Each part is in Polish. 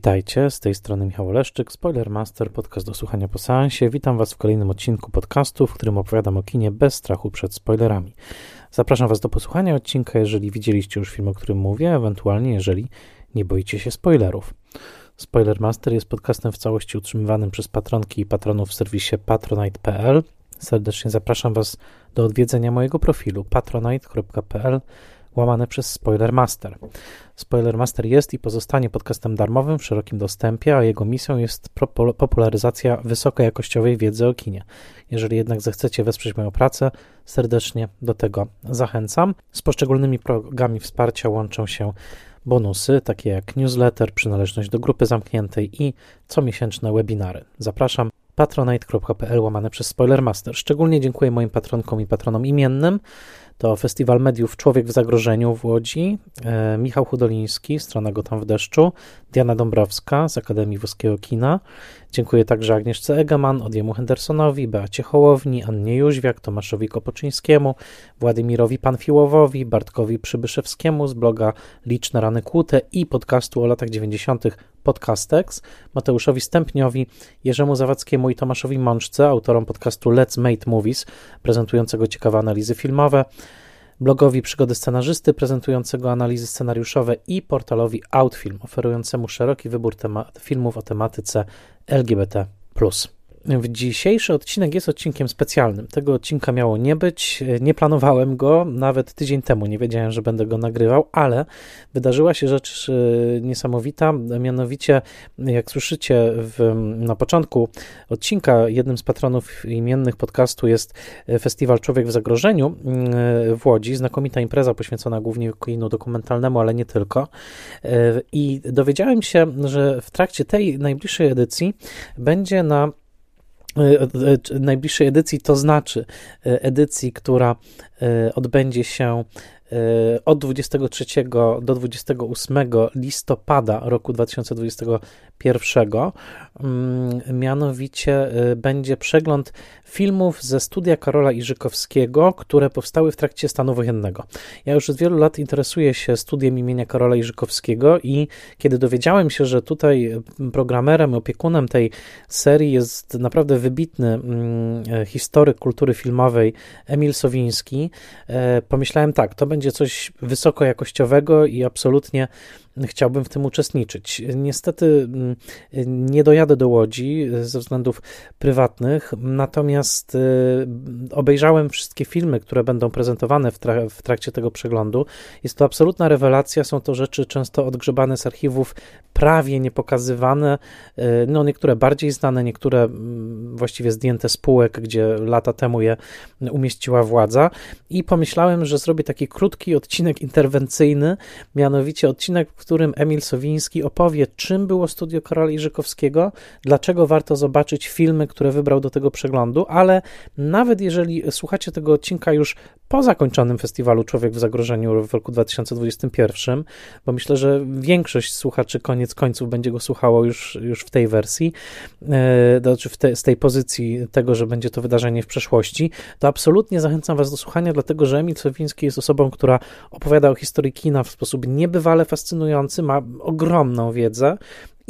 Witajcie, z tej strony Michał Oleszczyk, Spoilermaster, podcast do słuchania po seansie. Witam Was w kolejnym odcinku podcastu, w którym opowiadam o kinie bez strachu przed spoilerami. Zapraszam Was do posłuchania odcinka, jeżeli widzieliście już film, o którym mówię, ewentualnie jeżeli nie boicie się spoilerów. Spoilermaster jest podcastem w całości utrzymywanym przez patronki i patronów w serwisie patronite.pl. Serdecznie zapraszam Was do odwiedzenia mojego profilu patronite.pl łamane przez Spoilermaster. Spoilermaster jest i pozostanie podcastem darmowym w szerokim dostępie, a jego misją jest popularyzacja wysokojakościowej wiedzy o kinie. Jeżeli jednak zechcecie wesprzeć moją pracę, serdecznie do tego zachęcam. Z poszczególnymi programami wsparcia łączą się bonusy, takie jak newsletter, przynależność do grupy zamkniętej i comiesięczne webinary. Zapraszam patronite.pl łamane przez Spoilermaster. Szczególnie dziękuję moim patronkom i patronom imiennym, to Festiwal Mediów Człowiek w Zagrożeniu w Łodzi, e, Michał Hudoliński, strona Gotam w deszczu, Diana Dąbrowska z Akademii Włoskiego Kina. Dziękuję także Agnieszce Egeman, Odjemu Hendersonowi, Beacie Hołowni, Annie Jóźwiak, Tomaszowi Kopoczyńskiemu, Władimirowi Panfiłowowi, Bartkowi Przybyszewskiemu z bloga Liczne Rany Kłute i podcastu o latach 90. Podcastex, Mateuszowi Stępniowi, Jerzemu Zawadzkiemu i Tomaszowi Mączce, autorom podcastu Let's Made Movies, prezentującego ciekawe analizy filmowe, blogowi Przygody Scenarzysty, prezentującego analizy scenariuszowe i portalowi Outfilm, oferującemu szeroki wybór filmów o tematyce LGBT. Dzisiejszy odcinek jest odcinkiem specjalnym. Tego odcinka miało nie być. Nie planowałem go nawet tydzień temu. Nie wiedziałem, że będę go nagrywał, ale wydarzyła się rzecz e, niesamowita. Mianowicie, jak słyszycie w, na początku odcinka, jednym z patronów imiennych podcastu jest Festiwal Człowiek w Zagrożeniu e, w Łodzi. Znakomita impreza poświęcona głównie kinu dokumentalnemu, ale nie tylko. E, I dowiedziałem się, że w trakcie tej najbliższej edycji będzie na E, e, najbliższej edycji, to znaczy e, edycji, która odbędzie się od 23 do 28 listopada roku 2021. Mm, mianowicie będzie przegląd filmów ze studia Karola Iżykowskiego, które powstały w trakcie stanu wojennego. Ja już od wielu lat interesuję się studiem imienia Karola Iżykowskiego i kiedy dowiedziałem się, że tutaj programerem, opiekunem tej serii jest naprawdę wybitny mm, historyk kultury filmowej Emil Sowiński, e, pomyślałem tak, to będzie coś wysokojakościowego i absolutnie chciałbym w tym uczestniczyć. Niestety mm, nie dojadę do Łodzi ze względów prywatnych, natomiast y, obejrzałem wszystkie filmy, które będą prezentowane w, w trakcie tego przeglądu. Jest to absolutna rewelacja, są to rzeczy często odgrzebane z archiwów, prawie niepokazywane, y, no niektóre bardziej znane, niektóre mm, właściwie zdjęte spółek, gdzie lata temu je umieściła władza i pomyślałem, że zrobię taki krótki odcinek interwencyjny, mianowicie odcinek, w którym Emil Sowiński opowie, czym było studio Karola Iżykowskiego, dlaczego warto zobaczyć filmy, które wybrał do tego przeglądu, ale nawet jeżeli słuchacie tego odcinka już po zakończonym festiwalu Człowiek w Zagrożeniu w roku 2021, bo myślę, że większość słuchaczy koniec końców będzie go słuchało już, już w tej wersji, e, znaczy w te, z tej pozycji tego, że będzie to wydarzenie w przeszłości, to absolutnie zachęcam Was do słuchania, dlatego że Emil Sowiński jest osobą, która opowiada o historii kina w sposób niebywale fascynujący, ma ogromną wiedzę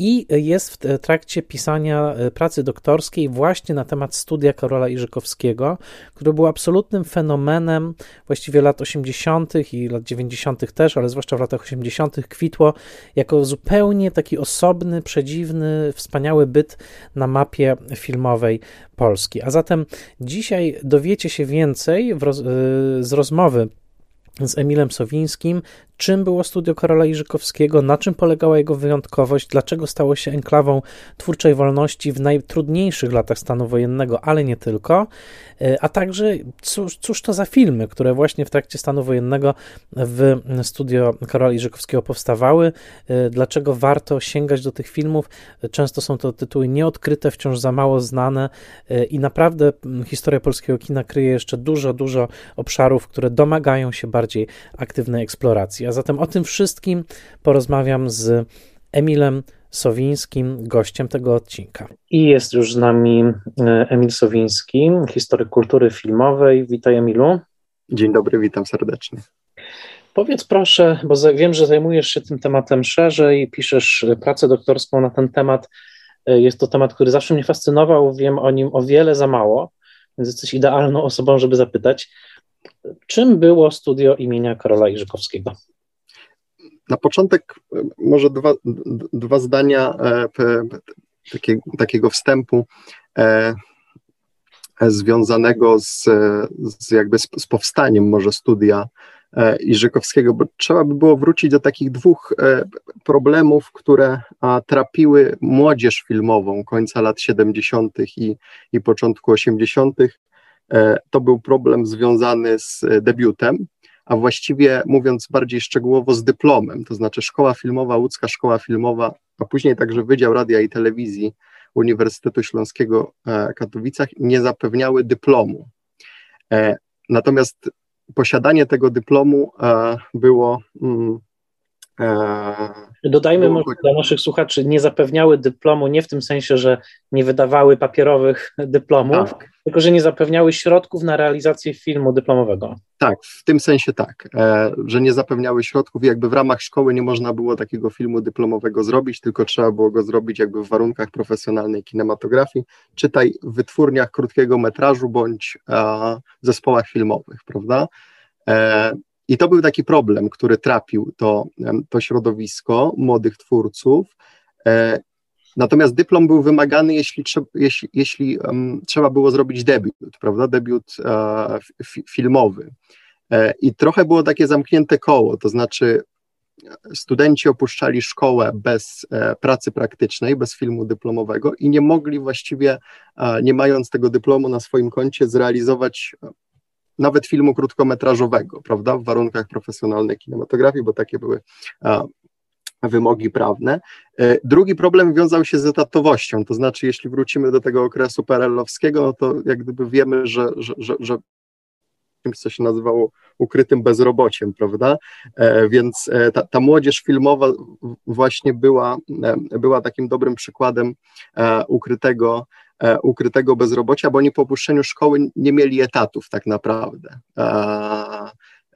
i jest w trakcie pisania e, pracy doktorskiej właśnie na temat studia Karola Iżykowskiego, który był absolutnym fenomenem właściwie lat 80. i lat 90. też, ale zwłaszcza w latach 80. kwitło jako zupełnie taki osobny, przedziwny, wspaniały byt na mapie filmowej Polski. A zatem dzisiaj dowiecie się więcej roz, e, z rozmowy z Emilem Sowińskim czym było studio Karola Iżykowskiego, na czym polegała jego wyjątkowość, dlaczego stało się enklawą twórczej wolności w najtrudniejszych latach stanu wojennego, ale nie tylko, e, a także cóż, cóż to za filmy, które właśnie w trakcie stanu wojennego w studio Karola Iżykowskiego powstawały, e, dlaczego warto sięgać do tych filmów. Często są to tytuły nieodkryte, wciąż za mało znane e, i naprawdę historia polskiego kina kryje jeszcze dużo, dużo obszarów, które domagają się bardziej aktywnej eksploracji. A zatem o tym wszystkim porozmawiam z Emilem Sowińskim, gościem tego odcinka. I jest już z nami e, Emil Sowiński, historyk kultury filmowej. Witaj Emilu. Dzień dobry, witam serdecznie. Powiedz proszę, bo wiem, że zajmujesz się tym tematem szerzej, piszesz pracę doktorską na ten temat. Jest to temat, który zawsze mnie fascynował, wiem o nim o wiele za mało, więc jesteś idealną osobą, żeby zapytać, czym było studio imienia Karola Iżykowskiego? Na początek może dwa, dwa zdania e, takie, takiego wstępu e, związanego z, z jakby z, z powstaniem może studia e, Iżykowskiego, bo trzeba by było wrócić do takich dwóch e, problemów, które trapiły młodzież filmową końca lat 70. i, i początku 80. E, to był problem związany z debiutem, a właściwie mówiąc bardziej szczegółowo z dyplomem, to znaczy Szkoła Filmowa, Łódzka Szkoła Filmowa, a później także Wydział Radia i Telewizji Uniwersytetu Śląskiego w Katowicach nie zapewniały dyplomu. E, natomiast posiadanie tego dyplomu e, było mm, E, Dodajmy może dla naszych słuchaczy, nie zapewniały dyplomu nie w tym sensie, że nie wydawały papierowych dyplomów, tak. tylko że nie zapewniały środków na realizację filmu dyplomowego. Tak, w tym sensie tak, e, że nie zapewniały środków i jakby w ramach szkoły nie można było takiego filmu dyplomowego zrobić, tylko trzeba było go zrobić jakby w warunkach profesjonalnej kinematografii, czytaj w wytwórniach krótkiego metrażu bądź e, zespołach filmowych, prawda? I to był taki problem, który trapił to, to środowisko młodych twórców. E, natomiast dyplom był wymagany, jeśli, jeśli, jeśli um, trzeba było zrobić debiut, prawda? Debiut uh, filmowy. E, I trochę było takie zamknięte koło, to znaczy studenci opuszczali szkołę bez e, pracy praktycznej, bez filmu dyplomowego i nie mogli właściwie, nie mając tego dyplomu na swoim koncie, zrealizować nawet filmu krótkometrażowego, prawda, w warunkach profesjonalnej kinematografii, bo takie były wymogi prawne. E, drugi problem wiązał się z etatowością, to znaczy jeśli wrócimy do tego okresu perelowskiego, no to jak gdyby wiemy, że, że, że, że czymś, co się nazywało ukrytym bezrobociem, prawda? E, więc e, ta, ta, młodzież filmowa właśnie była, była takim dobrym przykładem E, ukrytego bezrobocia, bo oni po opuszczeniu szkoły nie mieli etatów tak naprawdę. E,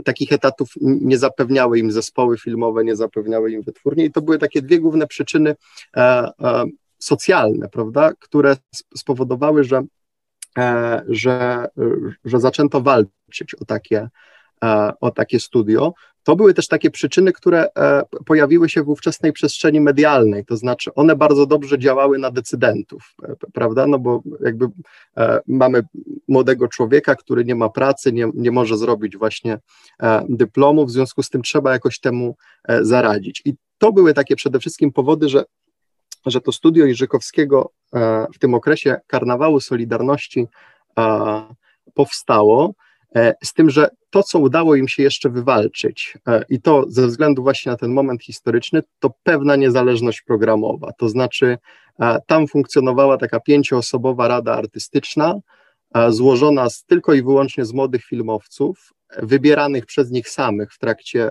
takich etatów nie zapewniały im zespoły filmowe, nie zapewniały im wytwórnie i to były takie dwie główne przyczyny e, socjalne, prawda, które spowodowały, że, że, że zaczęto walczyć o takie, o takie studio. To były też takie przyczyny, które e, pojawiły się w ówczesnej przestrzeni medialnej, to znaczy one bardzo dobrze działały na decydentów, e, prawda? No bo jakby e, mamy młodego człowieka, który nie ma pracy, nie, nie może zrobić właśnie dyplomu, w związku z tym trzeba jakoś temu zaradzić. I to były takie przede wszystkim powody, że, że to studio Iżykowskiego w tym okresie karnawału Solidarności powstało. E, z tym, że to, co udało im się jeszcze wywalczyć, e, i to ze względu właśnie na ten moment historyczny, to pewna niezależność programowa. To znaczy, e, tam funkcjonowała taka pięcioosobowa rada artystyczna, złożona z, tylko i wyłącznie z młodych filmowców, wybieranych przez nich samych w trakcie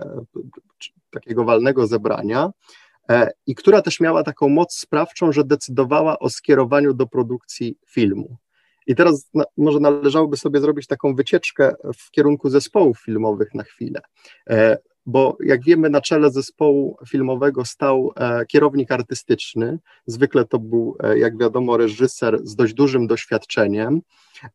takiego walnego zebrania, i która też miała taką moc sprawczą, że decydowała o skierowaniu do produkcji filmu. I teraz na, może należałoby sobie zrobić taką wycieczkę w kierunku zespołów filmowych na chwilę. E, bo jak wiemy, na czele zespołu filmowego stał e, kierownik artystyczny. Zwykle to był, e, jak wiadomo, reżyser z dość dużym doświadczeniem.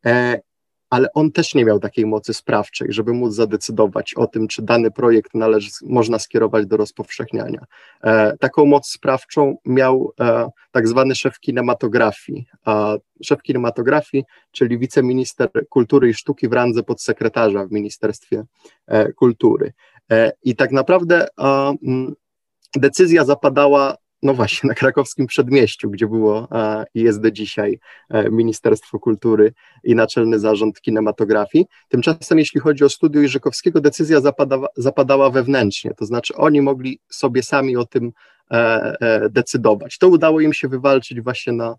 E, ale on też nie miał takiej mocy sprawczej, żeby móc zadecydować o tym, czy dany projekt należy, można skierować do rozpowszechniania. E, taką moc sprawczą miał e, tak zwany szef kinematografii. A szef kinematografii, czyli wiceminister kultury i sztuki w randze podsekretarza w Ministerstwie e, Kultury. E, I tak naprawdę decyzja zapadała no właśnie, na krakowskim przedmieściu, gdzie było i jest do dzisiaj e, Ministerstwo Kultury i Naczelny Zarząd Kinematografii. Tymczasem, jeśli chodzi o studio Iżykowskiego, decyzja zapadała, zapadała wewnętrznie, to znaczy oni mogli sobie sami o tym e, e, decydować. To udało im się wywalczyć właśnie na,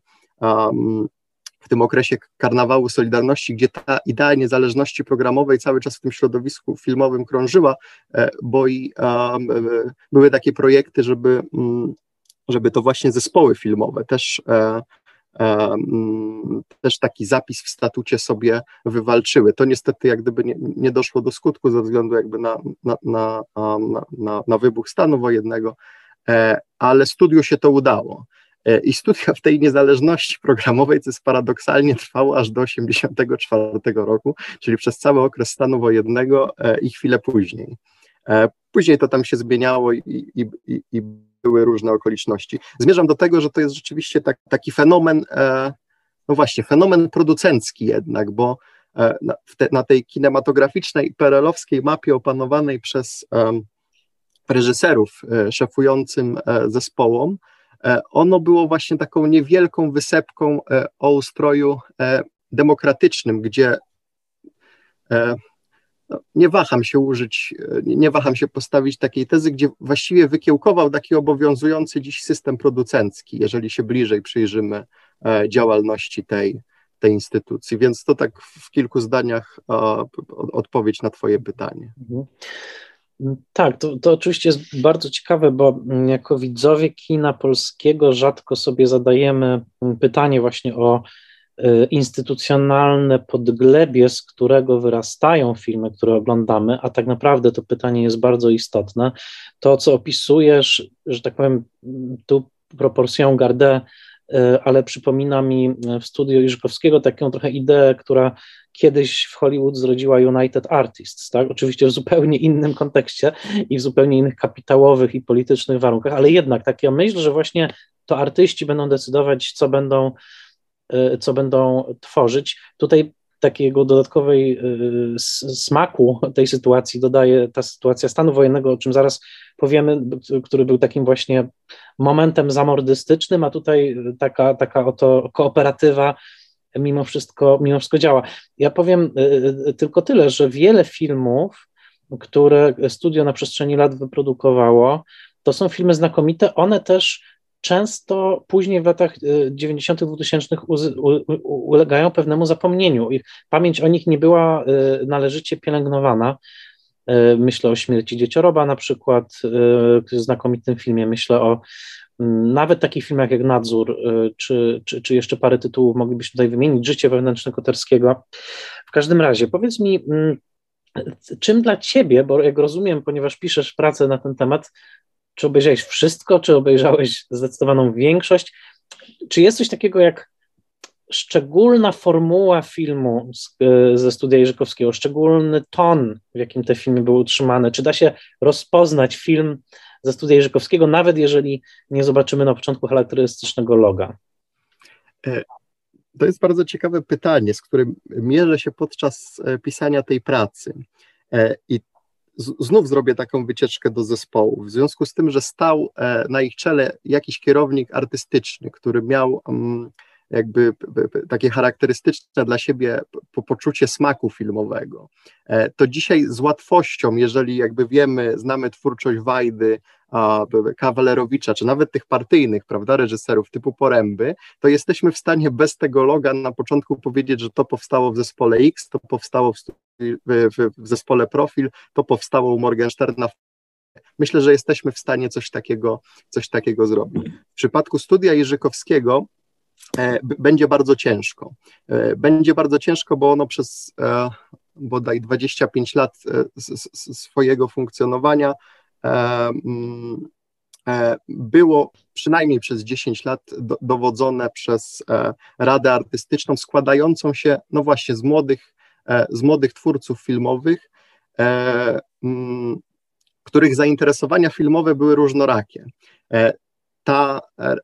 w tym okresie karnawału Solidarności, gdzie ta idea niezależności programowej cały czas w tym środowisku filmowym krążyła, bo i były takie projekty, żeby mm, żeby to właśnie zespoły filmowe też, e, też taki zapis w statucie sobie wywalczyły. To niestety jak gdyby nie, nie doszło do skutku ze względu jakby na, na, na, na, na wybuch stanu wojennego, ale studiu się to udało. I studia w tej niezależności programowej, co jest paradoksalnie trwało aż do 1984 roku, czyli przez cały okres stanu wojennego i chwilę później. Później to tam się zmieniało i, i, i były różne okoliczności. Zmierzam do tego, że to jest rzeczywiście tak, taki fenomen, e, no właśnie, fenomen producencki jednak, bo e, na, te, na, tej kinematograficznej, perelowskiej mapie opanowanej przez e, reżyserów szefującym zespołom, ono było właśnie taką niewielką wysepką o ustroju demokratycznym, gdzie no, nie waham się użyć, nie waham się postawić takiej tezy, gdzie właściwie wykiełkował taki obowiązujący dziś system producencki, jeżeli się bliżej przyjrzymy e, działalności tej, tej instytucji. Więc to tak w kilku zdaniach odpowiedź na Twoje pytanie. Mhm. Tak, to, to oczywiście jest bardzo ciekawe, bo jako widzowie kina polskiego rzadko sobie zadajemy pytanie właśnie o instytucjonalne podglebie, z którego wyrastają filmy, które oglądamy, a tak naprawdę to pytanie jest bardzo istotne. To, co opisujesz, że tak powiem, tu proporcją gardę, y, ale przypomina mi w studiu Iżykowskiego taką trochę ideę, która kiedyś w Hollywood zrodziła United Artists, tak? Oczywiście w zupełnie innym kontekście i w zupełnie innych kapitałowych i politycznych warunkach, ale jednak taka myśl, że właśnie to artyści będą decydować, co będą Y, co będą tworzyć. Tutaj takiego dodatkowej y, smaku tej sytuacji dodaje ta sytuacja stanu wojennego, o czym zaraz powiemy, który był takim właśnie momentem zamordystycznym, a tutaj taka, taka oto kooperatywa mimo wszystko, mimo wszystko działa. Ja powiem y, tylko tyle, że wiele filmów, które studio na przestrzeni lat wyprodukowało, to są filmy znakomite, one też często później w latach 90., e, 2000 ulegają pewnemu zapomnieniu. Ich pamięć o nich nie była e, należycie pielęgnowana. E, myślę o śmierci dziecioroba na przykład, w znakomitym filmie. Myślę o nawet takich filmach jak Nadzór, czy, czy, czy jeszcze parę tytułów moglibyśmy tutaj wymienić, Życie wewnętrzne Koterskiego. W każdym razie, powiedz mi, czym dla Ciebie, bo jak rozumiem, ponieważ piszesz pracę na ten temat, czy obejrzałeś wszystko, czy obejrzałeś zdecydowaną większość? Czy jest coś takiego jak szczególna formuła filmu z, ze studia Jerzykowskiego, szczególny ton, w jakim te filmy były utrzymane? Czy da się rozpoznać film ze studia Jerzykowskiego, nawet jeżeli nie zobaczymy na początku charakterystycznego loga? E, to jest bardzo ciekawe pytanie, z którym mierzę się podczas e, pisania tej pracy. E, I znów zrobię taką wycieczkę do zespołu. W związku z tym, że stał e, na ich czele jakiś kierownik artystyczny, który miał mm, jakby takie charakterystyczne dla siebie poczucie smaku filmowego. E, to dzisiaj z łatwością, jeżeli jakby wiemy, znamy twórczość Wajdy, Kawalerowicza, czy nawet tych partyjnych, prawda, reżyserów typu Poręby, to jesteśmy w stanie bez tego loga na początku powiedzieć, że to powstało w zespole X, to powstało w, w, w zespole Profil, to powstało u Morgensterna Myślę, że jesteśmy w stanie coś takiego, coś takiego zrobić. W przypadku studia Jerzykowskiego będzie bardzo ciężko. E, będzie bardzo ciężko, bo ono przez e, bodaj 25 lat e, swojego funkcjonowania E, mm, e, było przynajmniej przez 10 lat do, dowodzone przez e, Radę Artystyczną, składającą się, no właśnie, z młodych, z młodych twórców filmowych, mm, których zainteresowania filmowe były różnorakie. Ta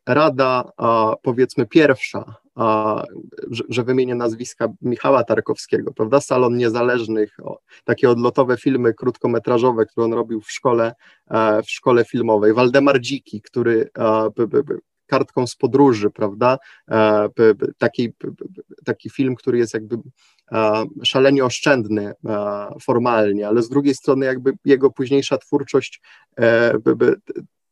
rada, powiedzmy, pierwsza, że, że wymienię nazwiska Michała Tarkowskiego, prawda? Salon Niezależnych, takie odlotowe filmy krótkometrażowe, które on robił w szkole, e, w szkole filmowej. Waldemar Dziki, który kartką z podróży, prawda? E, taki, taki film, który jest jakby szalenie oszczędny formalnie, ale z drugiej strony jakby jego późniejsza twórczość e,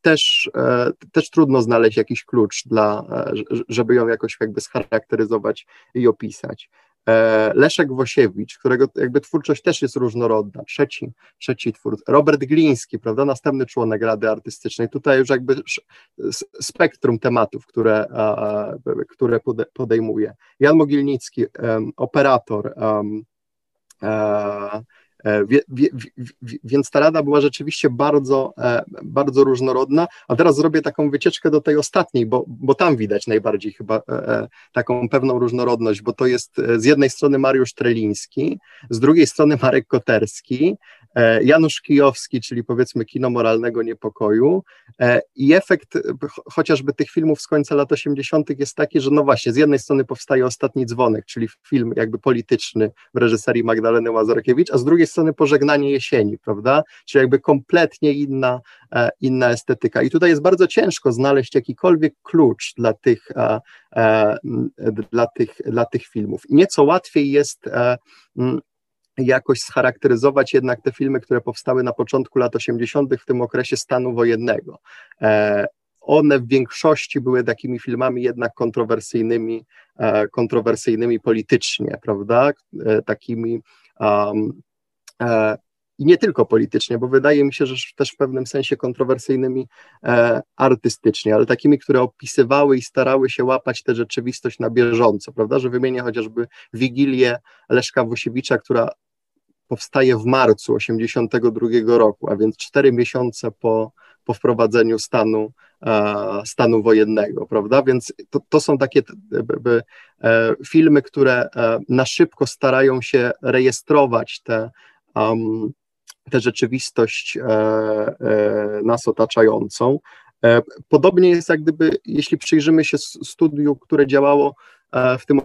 też, e, też trudno znaleźć jakiś klucz dla, e, żeby ją jakoś jakby scharakteryzować i opisać. E, Leszek Wosiewicz, którego jakby twórczość też jest różnorodna, trzeci, trzeci twórca, Robert Gliński, prawda, następny członek Rady Artystycznej, tutaj już jakby spektrum tematów, które, które podejmuje. Jan Mogilnicki, operator, E, wie, wie, więc ta rada była rzeczywiście bardzo, e, bardzo różnorodna. A teraz zrobię taką wycieczkę do tej ostatniej, bo, bo tam widać najbardziej chyba e, taką pewną różnorodność, bo to jest z jednej strony Mariusz Treliński, z drugiej strony Marek Koterski, Janusz Kijowski, czyli powiedzmy kino moralnego niepokoju. I efekt chociażby tych filmów z końca lat 80. jest taki, że no właśnie, z jednej strony powstaje Ostatni Dzwonek, czyli film jakby polityczny w reżyserii Magdaleny Łazarkiewicz, a z drugiej strony pożegnanie jesieni, prawda? Czyli jakby kompletnie inna, e, inna estetyka. I tutaj jest bardzo ciężko znaleźć jakikolwiek klucz dla tych, e, e, dla tych, dla tych filmów. Nieco łatwiej jest jakoś scharakteryzować jednak te filmy, które powstały na początku lat 80., w tym okresie stanu wojennego. One w większości były takimi filmami jednak kontrowersyjnymi, kontrowersyjnymi politycznie, prawda? Takimi um, i nie tylko politycznie, bo wydaje mi się, że też w pewnym sensie kontrowersyjnymi e, artystycznie, ale takimi, które opisywały i starały się łapać tę rzeczywistość na bieżąco, prawda, że wymienię chociażby Wigilię Leszka Wosiewicza, która powstaje w marcu 1982 roku, a więc cztery miesiące po, po wprowadzeniu stanu, e, stanu wojennego, prawda? Więc to, to są takie by, e, filmy, które e, na szybko starają się rejestrować te um, tę rzeczywistość e, e, nas otaczającą. E, podobnie jest jak gdyby, jeśli przyjrzymy się studiu, które działało e, w tym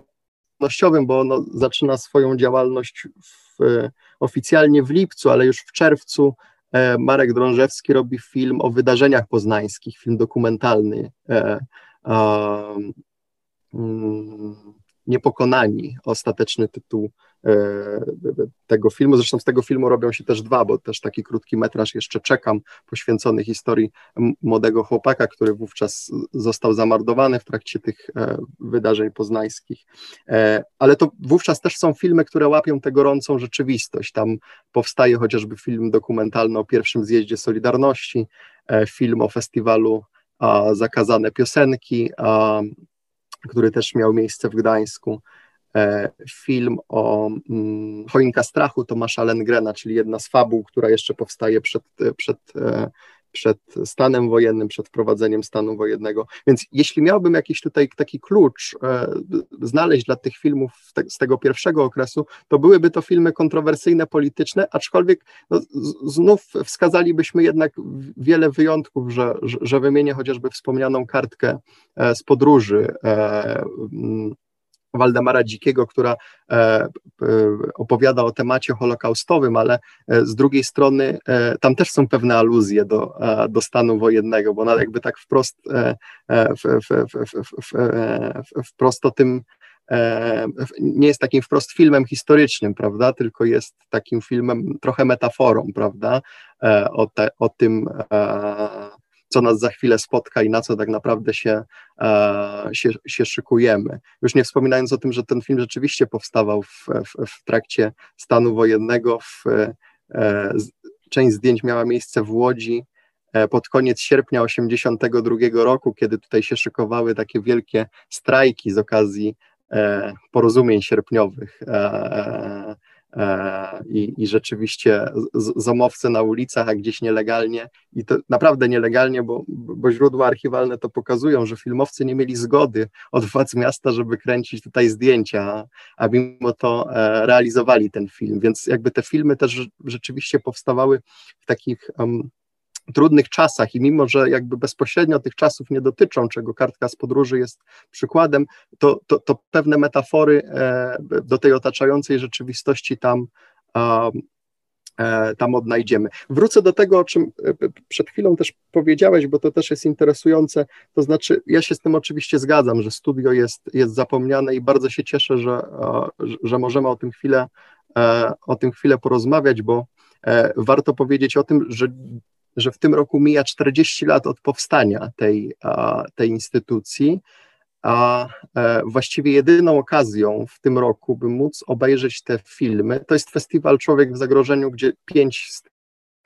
wolnościowym, bo ono zaczyna swoją działalność w, oficjalnie w lipcu, ale już w czerwcu e, Marek Drążewski robi film o wydarzeniach poznańskich, film dokumentalny. E, mm, Niepokonani, ostateczny tytuł E, tego filmu. Zresztą z tego filmu robią się też dwa, bo też taki krótki metraż jeszcze czekam, poświęcony historii młodego chłopaka, który wówczas został zamordowany w trakcie tych e, wydarzeń poznańskich. E, ale to wówczas też są filmy, które łapią tę gorącą rzeczywistość. Tam powstaje chociażby film dokumentalny o pierwszym zjeździe Solidarności, film o festiwalu Zakazane Piosenki, który też miał miejsce w Gdańsku. E, film o mm, Choinka Strachu Tomasza Lengrena, czyli jedna z fabuł, która jeszcze powstaje przed, przed, e, przed stanem wojennym, przed wprowadzeniem stanu wojennego. Więc jeśli miałbym jakiś tutaj taki klucz e, znaleźć dla tych filmów te, z tego pierwszego okresu, to byłyby to filmy kontrowersyjne, polityczne, aczkolwiek no, znów wskazalibyśmy jednak wiele wyjątków, że, że, że wymienię chociażby wspomnianą kartkę z podróży. E, Waldemara Dzikiego, która e, e, opowiada o temacie holokaustowym, ale e, z drugiej strony tam też są pewne aluzje do, do stanu wojennego, bo ona jakby tak wprost, wprost o tym nie jest takim wprost filmem historycznym, prawda, tylko jest takim filmem trochę metaforą, prawda, o, te, o tym co nas za chwilę spotka i na co tak naprawdę się, e, się, się szykujemy. Już nie wspominając o tym, że ten film rzeczywiście powstawał w, w, w trakcie stanu wojennego, w, e, część zdjęć miała miejsce w Łodzi, e, pod koniec sierpnia 1982 roku, kiedy tutaj się szykowały takie wielkie strajki z okazji porozumień sierpniowych E, i, i rzeczywiście zomowce na ulicach, gdzieś nielegalnie i to naprawdę nielegalnie, bo, bo źródła archiwalne to pokazują, że filmowcy nie mieli zgody od władz miasta, żeby kręcić tutaj zdjęcia, a mimo to e, realizowali ten film, więc jakby te filmy też rzeczywiście powstawały w takich um, trudnych czasach i mimo, że jakby bezpośrednio tych czasów nie dotyczą, czego kartka z podróży jest przykładem, to, to, to pewne metafory e, do tej otaczającej rzeczywistości tam, e, tam odnajdziemy. Wrócę do tego, o czym e, przed chwilą też powiedziałeś, bo to też jest interesujące, to znaczy ja się z tym oczywiście zgadzam, że studio jest, jest zapomniane i bardzo się cieszę, że, że możemy o tym chwilę, o tym chwilę porozmawiać, bo warto powiedzieć o tym, że że w tym roku mija 40 lat od powstania tej, tej instytucji a właściwie jedyną okazją w tym roku, by móc obejrzeć te filmy, to jest festiwal Człowiek w Zagrożeniu, gdzie pięć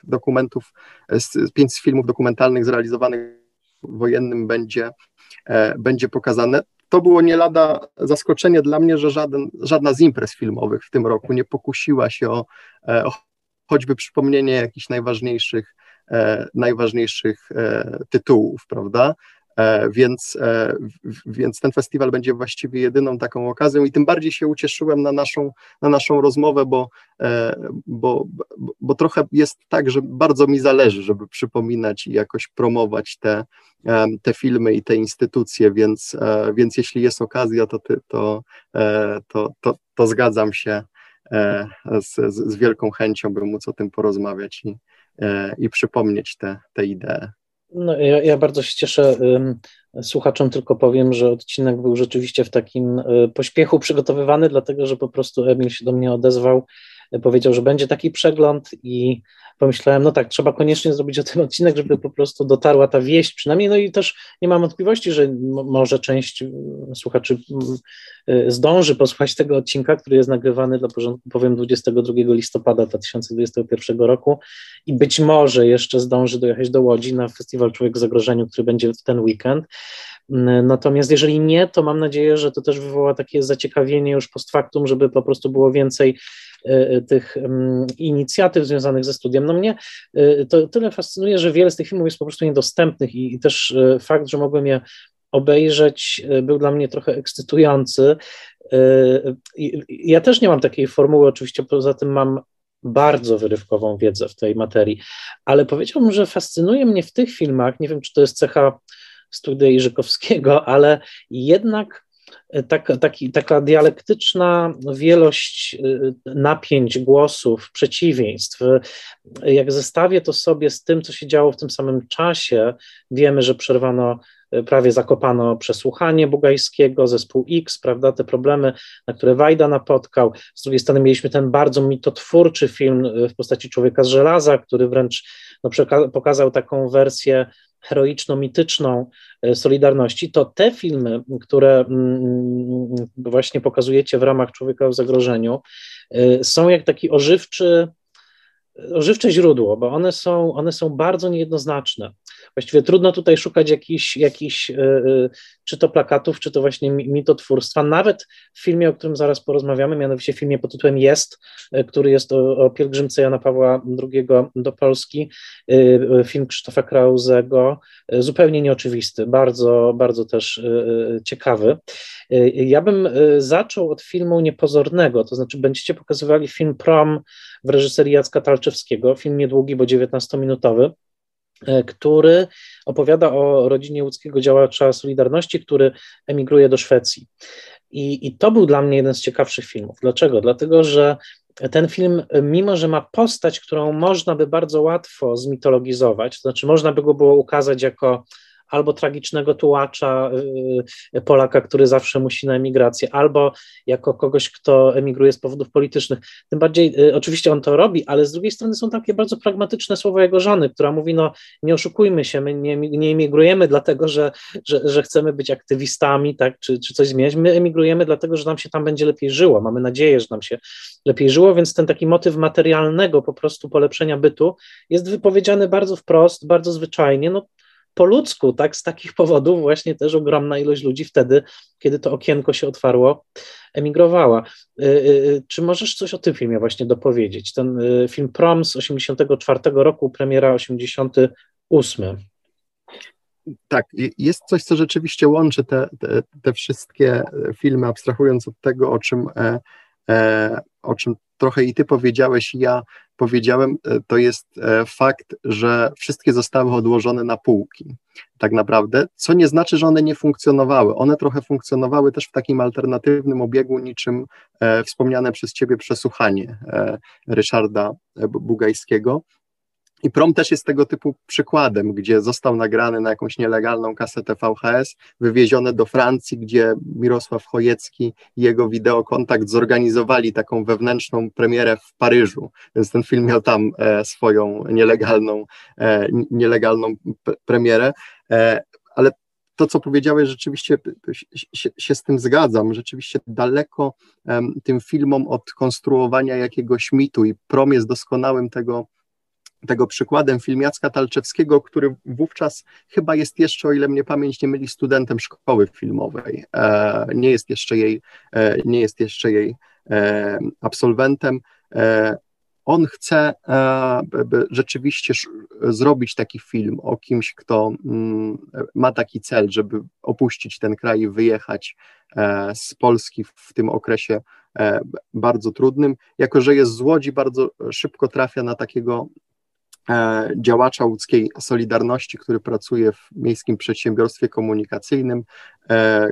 dokumentów, pięć filmów dokumentalnych zrealizowanych wojennym będzie, będzie pokazane. To było nie lada zaskoczenie dla mnie, że żaden, żadna z imprez filmowych w tym roku nie pokusiła się o, e, o choćby przypomnienie jakichś najważniejszych, e, najważniejszych e, tytułów, prawda? E, więc, e, więc ten festiwal będzie właściwie jedyną taką okazją i tym bardziej się ucieszyłem na naszą, na naszą rozmowę, bo, e, bo, bo trochę jest tak, że bardzo mi zależy, żeby przypominać i jakoś promować te, te filmy i te instytucje, więc, więc jeśli jest okazja, to, to, to, to, to zgadzam się z, z wielką chęcią, by móc o tym porozmawiać i, i przypomnieć te, te idee. No, ja, ja, bardzo się cieszę. Słuchaczom tylko powiem, że odcinek był rzeczywiście w takim y, pośpiechu przygotowywany, dlatego że po prostu Emil się do mnie odezwał, powiedział, że będzie taki przegląd i pomyślałem, no tak, trzeba koniecznie zrobić o tym odcinek, żeby po prostu dotarła ta wieść przynajmniej, no i też nie mam wątpliwości, że może część mm, słuchaczy mm, y, zdąży posłuchać tego odcinka, który jest nagrywany dla porządku, powiem 22 listopada 2021 roku i być może jeszcze zdąży dojechać do Łodzi na Festiwal Człowiek w Zagrożeniu, który będzie w ten weekend. Mm, natomiast jeżeli nie, to mam nadzieję, że to też wywoła takie zaciekawienie już post factum, żeby po prostu było więcej tych inicjatyw związanych ze studiem. No mnie e, to tyle fascynuje, że wiele z tych filmów jest po prostu niedostępnych i, i też e, fakt, że mogłem je obejrzeć, był dla mnie trochę ekscytujący. Ja też nie mam takiej formuły, oczywiście poza tym mam bardzo wyrywkową wiedzę w tej materii, ale powiedziałbym, że fascynuje mnie w tych filmach, nie wiem, czy to jest cecha studia Iżykowskiego, ale jednak taka, taki, taka dialektyczna wielość y, napięć, głosów, przeciwieństw. Jak zestawię to sobie z tym, co się działo w tym samym czasie, wiemy, że przerwano prawie zakopano przesłuchanie Bugajskiego, zespół X, prawda, te problemy, na które Wajda napotkał. Z drugiej strony mieliśmy ten bardzo mitotwórczy film w postaci Człowieka z żelaza, który wręcz no, pokazał taką wersję heroiczno-mityczną e, Solidarności, to te filmy, które mm, mm, właśnie pokazujecie w ramach Człowieka w zagrożeniu, e, są jak taki ożywczy, ożywcze źródło, bo one są, one są bardzo niejednoznaczne. Właściwie trudno tutaj szukać jakichś, jakichś e, e, czy to plakatów, czy to właśnie mitotwórstwa. Nawet w filmie, o którym zaraz porozmawiamy, mianowicie w filmie pod tytułem Jest, e, który jest o, o pielgrzymce Jana Pawła II do Polski, film Krzysztofa Krauzego, zupełnie nieoczywisty, bardzo, bardzo też ciekawy. Ja bym zaczął od filmu niepozornego, to znaczy będziecie pokazywali film Prom w reżyserii Jacka Talczewskiego, film niedługi, bo 19-minutowy. E, który opowiada o rodzinie łódzkiego działacza Solidarności, który emigruje do Szwecji. I, I to był dla mnie jeden z ciekawszych filmów. Dlaczego? Dlatego, że ten film, mimo że ma postać, którą można by bardzo łatwo zmitologizować, to znaczy można by go było ukazać jako albo tragicznego tułacza y, Polaka, który zawsze musi na emigrację, albo jako kogoś, kto emigruje z powodów politycznych. Tym bardziej, y, oczywiście on to robi, ale z drugiej strony są takie bardzo pragmatyczne słowa jego żony, która mówi, no nie oszukujmy się, my nie, nie emigrujemy dlatego, że, że, że chcemy być aktywistami, tak, czy, czy coś zmieniać, my emigrujemy dlatego, że nam się tam będzie lepiej żyło, mamy nadzieję, że nam się lepiej żyło, więc ten taki motyw materialnego po prostu polepszenia bytu jest wypowiedziany bardzo wprost, bardzo zwyczajnie, no po ludzku, tak, z takich powodów właśnie też ogromna ilość ludzi wtedy, kiedy to okienko się otwarło, emigrowała. Y, y, y, czy możesz coś o tym filmie właśnie dopowiedzieć? Ten film Prom z 84 roku, premiera 88. Tak, jest coś, co rzeczywiście łączy te, te, te wszystkie filmy, abstrahując od tego, o czym, e, e, o czym trochę i ty powiedziałeś, ja powiedziałem, e, to jest e, fakt, że wszystkie zostały odłożone na półki, tak naprawdę, co nie znaczy, że one nie funkcjonowały. One trochę funkcjonowały też w takim alternatywnym obiegu, niczym e, wspomniane przez ciebie przesłuchanie Ryszarda Bugajskiego, i prom też jest tego typu przykładem, gdzie został nagrany na jakąś nielegalną kasetę VHS, wywieziony do Francji, gdzie Mirosław Chojecki i jego wideokontakt zorganizowali taką wewnętrzną premierę w Paryżu, więc ten film miał tam e, swoją nielegalną, e, nielegalną premierę, e, ale to, co powiedziałeś, rzeczywiście się, się, z tym zgadzam. Rzeczywiście daleko tym filmom od konstruowania jakiegoś mitu i prom jest doskonałym tego, tego przykładem film Jacka Talczewskiego, który wówczas chyba jest jeszcze, o ile mnie pamięć nie myli, studentem szkoły filmowej. E, nie jest jeszcze jej, e, nie jest jeszcze jej e, absolwentem. On chce rzeczywiście zrobić taki film o kimś, kto mm, ma taki cel, żeby opuścić ten kraj i wyjechać z Polski w tym okresie bardzo trudnym. Jako, że jest z Łodzi, bardzo szybko trafia na takiego działacza łódzkiej Solidarności, który pracuje w miejskim przedsiębiorstwie komunikacyjnym,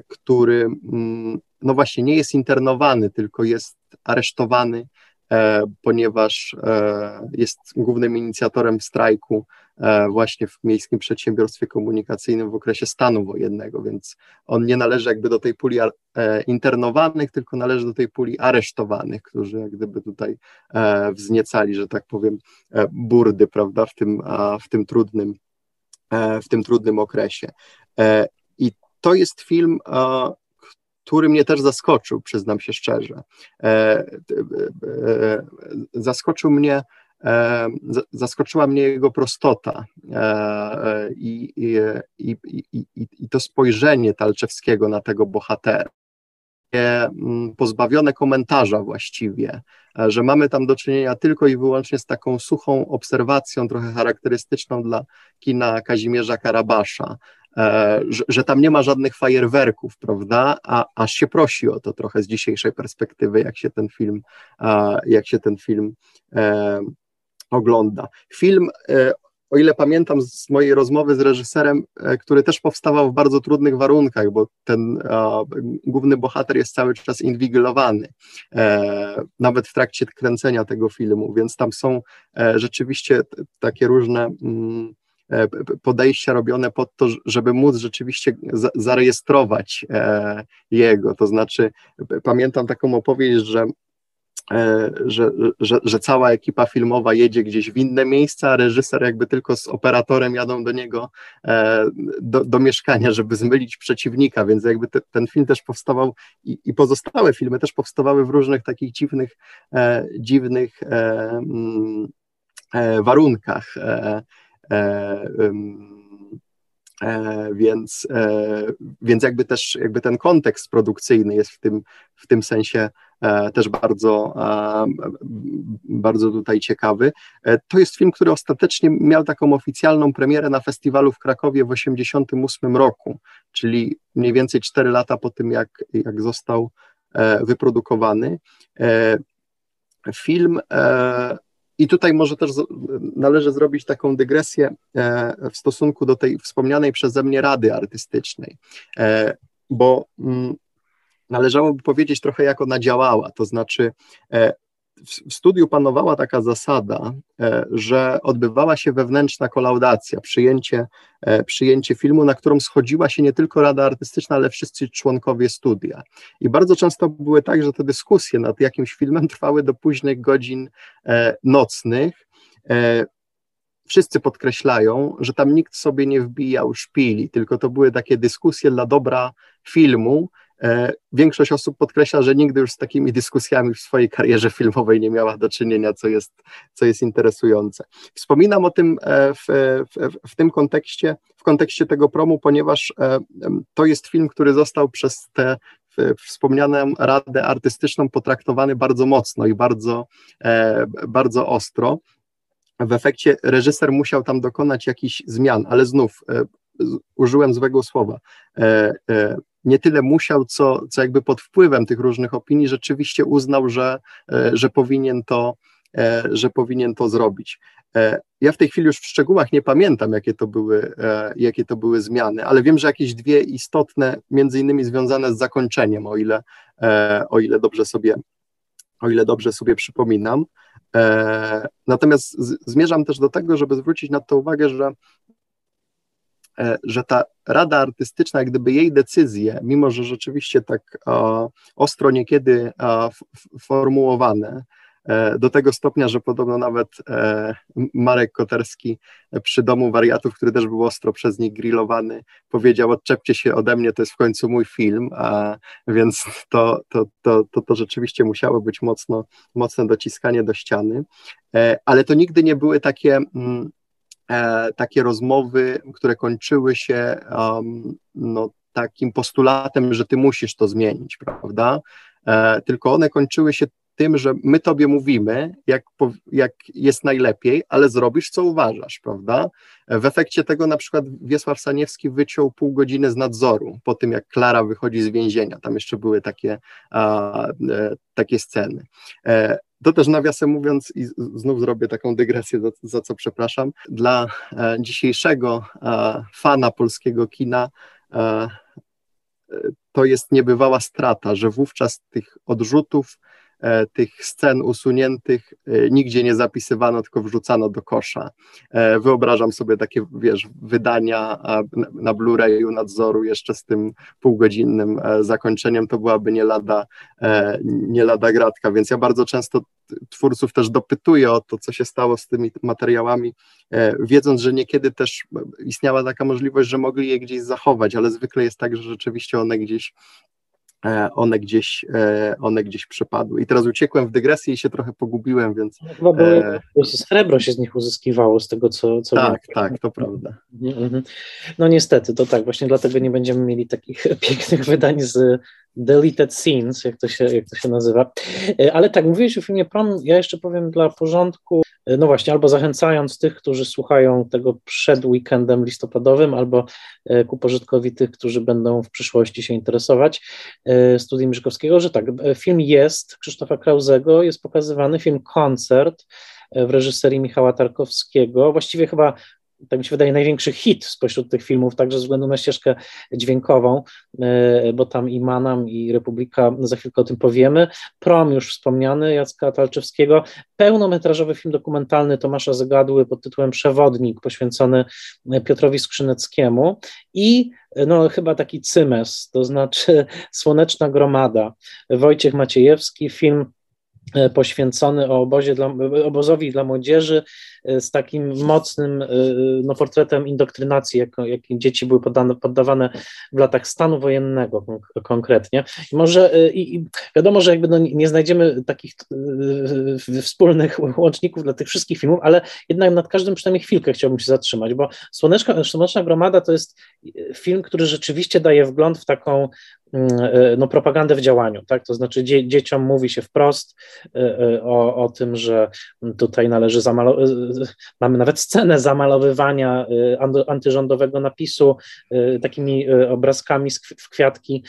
który mm, no właśnie nie jest internowany, tylko jest aresztowany E, ponieważ e, jest głównym inicjatorem strajku e, właśnie w Miejskim Przedsiębiorstwie Komunikacyjnym w okresie stanu wojennego, więc on nie należy jakby do tej puli internowanych, tylko należy do tej puli aresztowanych, którzy jak gdyby tutaj wzniecali, że tak powiem, burdy, prawda, w tym, w tym trudnym, w tym trudnym okresie. I to jest film, który mnie też zaskoczył, przyznam się szczerze. E, e, e, zaskoczył mnie, zaskoczyła mnie jego prostota i, i, i, i to spojrzenie Talczewskiego na tego bohatera mm, pozbawione komentarza właściwie, że mamy tam do czynienia tylko i wyłącznie z taką suchą obserwacją, trochę charakterystyczną dla kina Kazimierza Karabasza, E, że, że, tam nie ma żadnych fajerwerków, prawda? A aż się prosi o to trochę z dzisiejszej perspektywy, jak się ten film, jak się ten film e, ogląda. Film e, o ile pamiętam z mojej rozmowy z reżyserem, który też powstawał w bardzo trudnych warunkach, bo ten główny bohater jest cały czas inwigilowany, nawet w trakcie kręcenia tego filmu, więc tam są rzeczywiście takie różne. Mm, E, podejścia robione pod to, żeby móc rzeczywiście zarejestrować e, jego. To znaczy, pamiętam taką opowieść, że e, że, że, że cała ekipa filmowa jedzie gdzieś w inne miejsca, a reżyser jakby tylko z operatorem jadą do niego do, do mieszkania, żeby zmylić przeciwnika, więc jakby te, ten film też powstawał i, i, pozostałe filmy też powstawały w różnych takich dziwnych, dziwnych mm, warunkach. E, e, więc, e, więc jakby też jakby ten kontekst produkcyjny jest w tym, w tym sensie też bardzo, bardzo tutaj ciekawy. To jest film, który ostatecznie miał taką oficjalną premierę na festiwalu w Krakowie w 1988 roku, czyli mniej więcej 4 lata po tym, jak, jak został wyprodukowany. Film i tutaj może też należy zrobić taką dygresję e, w stosunku do tej wspomnianej przeze mnie rady artystycznej, e, bo mm, należałoby powiedzieć trochę, jak ona działała. To znaczy, e, w studiu panowała taka zasada, e, że odbywała się wewnętrzna kolaudacja, przyjęcie, e, przyjęcie filmu, na którą schodziła się nie tylko Rada Artystyczna, ale wszyscy członkowie studia. I bardzo często były tak, że te dyskusje nad jakimś filmem trwały do późnych godzin e, nocnych. Wszyscy podkreślają, że tam nikt sobie nie wbijał szpili, tylko to były takie dyskusje dla dobra filmu, większość osób podkreśla, że nigdy już z takimi dyskusjami w swojej karierze filmowej nie miała do czynienia, co jest, co jest interesujące. Wspominam o tym e, w, w, w tym kontekście, w kontekście tego promu, ponieważ e, to jest film, który został przez tę wspomnianą radę artystyczną potraktowany bardzo mocno i bardzo, bardzo ostro. W efekcie reżyser musiał tam dokonać jakichś zmian, ale znów użyłem złego słowa nie tyle musiał, co, co jakby pod wpływem tych różnych opinii rzeczywiście uznał, że, e, że, powinien, to, e, że powinien to zrobić. E, ja w tej chwili już w szczegółach nie pamiętam, jakie to były, jakie to były zmiany, ale wiem, że jakieś dwie istotne, między innymi związane z zakończeniem, o ile, o ile dobrze sobie, o ile dobrze sobie przypominam. Natomiast zmierzam też do tego, żeby zwrócić na to uwagę, że że ta rada artystyczna, jak gdyby jej decyzje, mimo że rzeczywiście tak ostro niekiedy formułowane, e, do tego stopnia, że podobno nawet e, Marek Koterski przy Domu Wariatów, który też był ostro przez nich grillowany, powiedział odczepcie się ode mnie, to jest w końcu mój film, a, więc to, to, to, to, to rzeczywiście musiało być mocno, mocne dociskanie do ściany, ale to nigdy nie były takie mm, takie rozmowy, które kończyły się no, takim postulatem, że ty musisz to zmienić, prawda? E, tylko one kończyły się tym, że my tobie mówimy, jak, jak jest najlepiej, ale zrobisz, co uważasz, prawda? W efekcie tego na przykład Wiesław Saniewski wyciął pół godziny z nadzoru po tym, jak Klara wychodzi z więzienia. Tam jeszcze były takie, a, e, takie sceny. E, to też nawiasem mówiąc, i znów zrobię taką dygresję, za, za co przepraszam, dla e, dzisiejszego e, fana polskiego kina e, to jest niebywała strata, że wówczas tych odrzutów, tych scen usuniętych e, nigdzie nie zapisywano, tylko wrzucano do kosza. E, wyobrażam sobie takie, wiesz, wydania na Blu-rayu nadzoru jeszcze z tym półgodzinnym zakończeniem, to byłaby nie lada, nie lada gratka, więc ja bardzo często twórców też dopytuję o to, co się stało z tymi materiałami, wiedząc, że niekiedy też istniała taka możliwość, że mogli je gdzieś zachować, ale zwykle jest tak, że rzeczywiście one gdzieś E, one gdzieś, e, one gdzieś przepadły. I teraz uciekłem w dygresję i się trochę pogubiłem, więc... No, chyba były, e... srebro się z nich uzyskiwało, z tego co... co tak, wiem. tak, to prawda. Mhm. No niestety, to tak, właśnie dlatego nie będziemy mieli takich pięknych wydań z deleted scenes, jak to się, jak to się nazywa. E, ale tak, mówiłeś o filmie Prom, ja jeszcze powiem dla porządku, e, no właśnie, albo zachęcając tych, którzy słuchają tego przed weekendem listopadowym, albo e, ku pożytkowi tych, którzy będą w przyszłości się interesować studium Mieszkowskiego, że tak, film jest Krzysztofa Krauzego, jest pokazywany film Koncert w reżyserii Michała Tarkowskiego, właściwie chyba tak mi się wydaje, największy hit spośród tych filmów, także ze względu na ścieżkę dźwiękową, e, bo tam i Manam, i Republika, za chwilkę o tym powiemy. Prom już wspomniany, Jacka Talczewskiego, pełnometrażowy film dokumentalny Tomasza Zagadły pod tytułem Przewodnik, poświęcony Piotrowi Skrzyneckiemu. I no chyba taki cymes, to znaczy Słoneczna Gromada, Wojciech Maciejewski, film E, poświęcony o obozie dla, obozowi dla młodzieży e, z takim mocnym e, no, portretem indoktrynacji, jak, jakim dzieci były poddane, poddawane w latach stanu wojennego konkretnie. I może i, i wiadomo, że jakby no, nie znajdziemy takich wspólnych łączników dla tych wszystkich filmów, ale jednak nad każdym przynajmniej chwilkę chciałbym się zatrzymać, bo Słoneczna, Słoneczna Gromada to jest film, który rzeczywiście daje wgląd w taką e, no, propagandę w działaniu, tak? To znaczy dzie dzieciom mówi się wprost e, o, o tym, że tutaj należy mamy nawet scenę zamalowywania antyrządowego napisu takimi obrazkami w kwiatki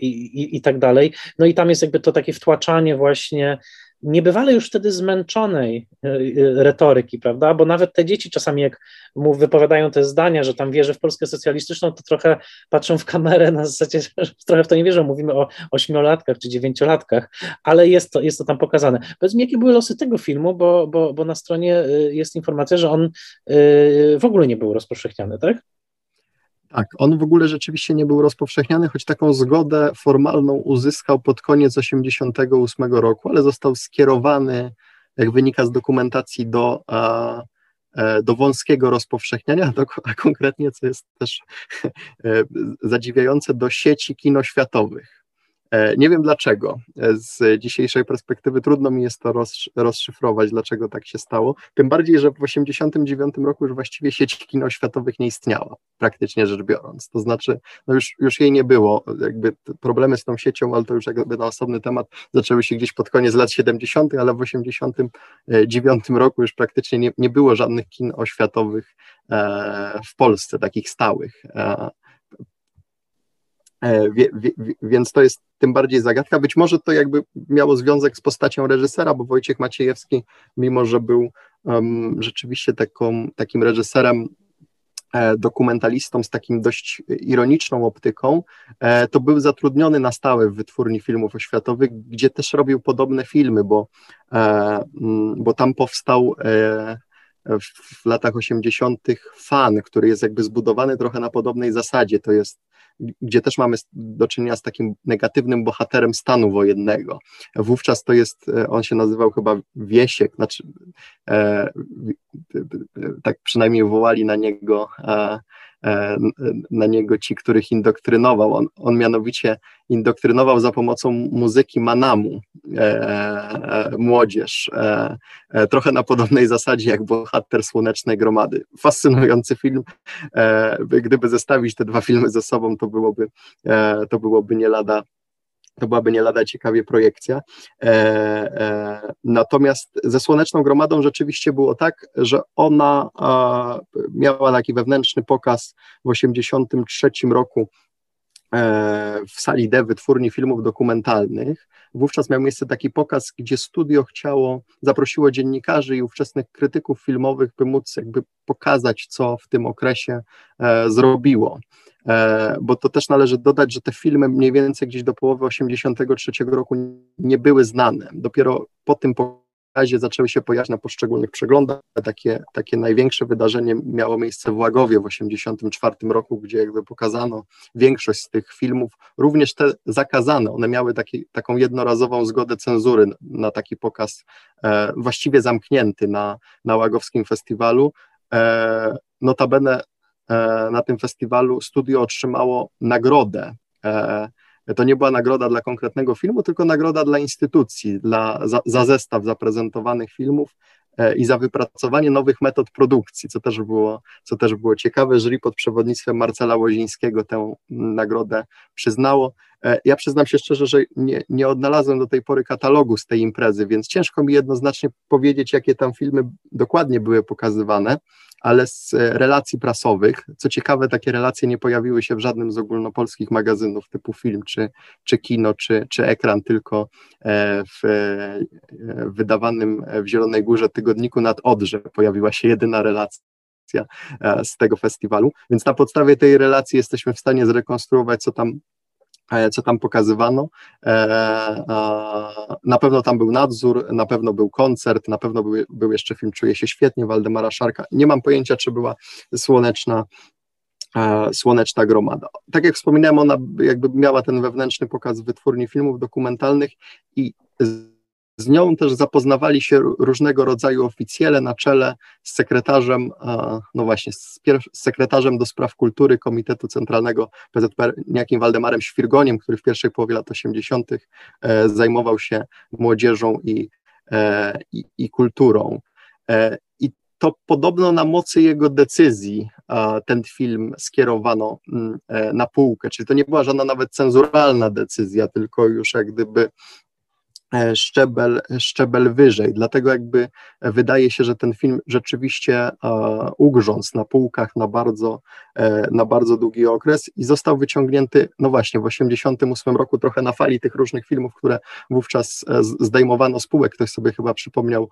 i, i, i tak dalej. No i tam jest jakby to takie wtłaczanie właśnie niebywale już wtedy zmęczonej e, e, retoryki, prawda? Bo nawet te dzieci czasami, jak mu wypowiadają te zdania, że tam wierzę w Polskę socjalistyczną, to trochę patrzą w kamerę na zasadzie, że trochę w to nie wierzą. Mówimy o ośmiolatkach czy dziewięciolatkach, ale jest to, jest to tam pokazane. Powiedz mi, jakie były losy tego filmu, bo, bo, bo na stronie e, jest informacja, że on w ogóle nie był rozpowszechniany, tak? Tak, on w ogóle rzeczywiście nie był rozpowszechniany, choć taką zgodę formalną uzyskał pod koniec 1988 roku, ale został skierowany, jak wynika z dokumentacji, do, e, do wąskiego rozpowszechniania, a konkretnie, co jest też e, zadziwiające, do sieci kinoświatowych. E, nie wiem dlaczego. E, z dzisiejszej perspektywy trudno mi jest to rozszyfrować, dlaczego tak się stało. Tym bardziej, że w 1989 roku już właściwie sieć kin oświatowych nie istniała, praktycznie rzecz biorąc. To znaczy, no już, już jej nie było. Jakby problemy z tą siecią, ale to już jakby na osobny temat, zaczęły się gdzieś pod koniec lat 70., ale w 1989 roku już praktycznie nie, nie było żadnych kin oświatowych e, w Polsce, takich stałych. E, wie, wie, więc to jest tym bardziej zagadka. Być może to jakby miało związek z postacią reżysera, bo Wojciech Maciejewski, mimo że był um, rzeczywiście taką, takim reżyserem, e, dokumentalistą z takim dość ironiczną optyką, e, to był zatrudniony na stałe w wytwórni filmów oświatowych, gdzie też robił podobne filmy, bo, e, bo tam powstał w latach 80. fan, który jest jakby zbudowany trochę na podobnej zasadzie. To jest gdzie też mamy do czynienia z takim negatywnym bohaterem stanu wojennego. Wówczas to jest, e, on się nazywał chyba Wiesiek, znaczy e, tak przynajmniej wołali na niego e, na niego ci, których indoktrynował. On, on mianowicie indoktrynował za pomocą muzyki Manamu e, e, młodzież, e, e trochę na podobnej zasadzie jak bohater Słonecznej Gromady. Fascynujący film. E, gdyby zestawić te dwa filmy ze sobą, to byłoby, to byłoby nie lada to byłaby nie lada ciekawie projekcja. E, e, natomiast ze Słoneczną Gromadą rzeczywiście było tak, że ona e, miała taki wewnętrzny pokaz w 1983 roku e, w sali D wytwórni filmów dokumentalnych. Wówczas miał miejsce taki pokaz, gdzie studio chciało, zaprosiło dziennikarzy i ówczesnych krytyków filmowych, by móc jakby pokazać, co w tym okresie e, zrobiło. E, bo to też należy dodać, że te filmy mniej więcej gdzieś do połowy 1983 roku nie były znane. Dopiero po tym pokazie zaczęły się pojawiać na poszczególnych przeglądach. Takie, takie największe wydarzenie miało miejsce w Łagowie w 1984 roku, gdzie jakby pokazano większość z tych filmów, również te zakazane. One miały taki, taką jednorazową zgodę cenzury na taki pokaz e, właściwie zamknięty na, na Łagowskim Festiwalu. E, notabene na tym festiwalu studio otrzymało nagrodę. E, to nie była nagroda dla konkretnego filmu, tylko nagroda dla instytucji, dla, za, za zestaw zaprezentowanych filmów e, i za wypracowanie nowych metod produkcji, co też było, co też było ciekawe. Jury pod przewodnictwem Marcela Łozińskiego tę nagrodę przyznało. Ja przyznam się szczerze, że nie, nie odnalazłem do tej pory katalogu z tej imprezy, więc ciężko mi jednoznacznie powiedzieć, jakie tam filmy dokładnie były pokazywane ale z e, relacji prasowych. Co ciekawe, takie relacje nie pojawiły się w żadnym z ogólnopolskich magazynów typu film, czy, czy kino, czy, czy ekran, tylko e, w, e, wydawanym w Zielonej Górze tygodniku nad Odrze pojawiła się jedyna relacja z tego festiwalu, więc na podstawie tej relacji jesteśmy w stanie zrekonstruować, co tam co tam pokazywano. E, na pewno tam był nadzór, na pewno był koncert, na pewno był, był jeszcze film Czuję się świetnie Waldemara Szarka. Nie mam pojęcia, czy była słoneczna e, Słoneczna Gromada. Tak jak wspominałem, ona jakby miała ten wewnętrzny pokaz wytwórni filmów dokumentalnych i z nią też zapoznawali się różnego rodzaju oficjele na czele z sekretarzem, no właśnie, z, sekretarzem do spraw kultury Komitetu Centralnego PZPR, niejakim Waldemarem Świrgoniem, który w pierwszej połowie lat 80. E, zajmował się młodzieżą i, e, i, i kulturą. E, I to podobno na mocy jego decyzji ten film skierowano mm, na półkę, czyli to nie była żadna nawet cenzuralna decyzja, tylko już jak gdyby szczebel, szczebel wyżej. Dlatego jakby wydaje się, że ten film rzeczywiście e, ugrzązł na półkach na bardzo, e, na bardzo długi okres i został wyciągnięty, no właśnie, w 1988 roku trochę na fali tych różnych filmów, które wówczas zdejmowano z półek. Ktoś sobie chyba przypomniał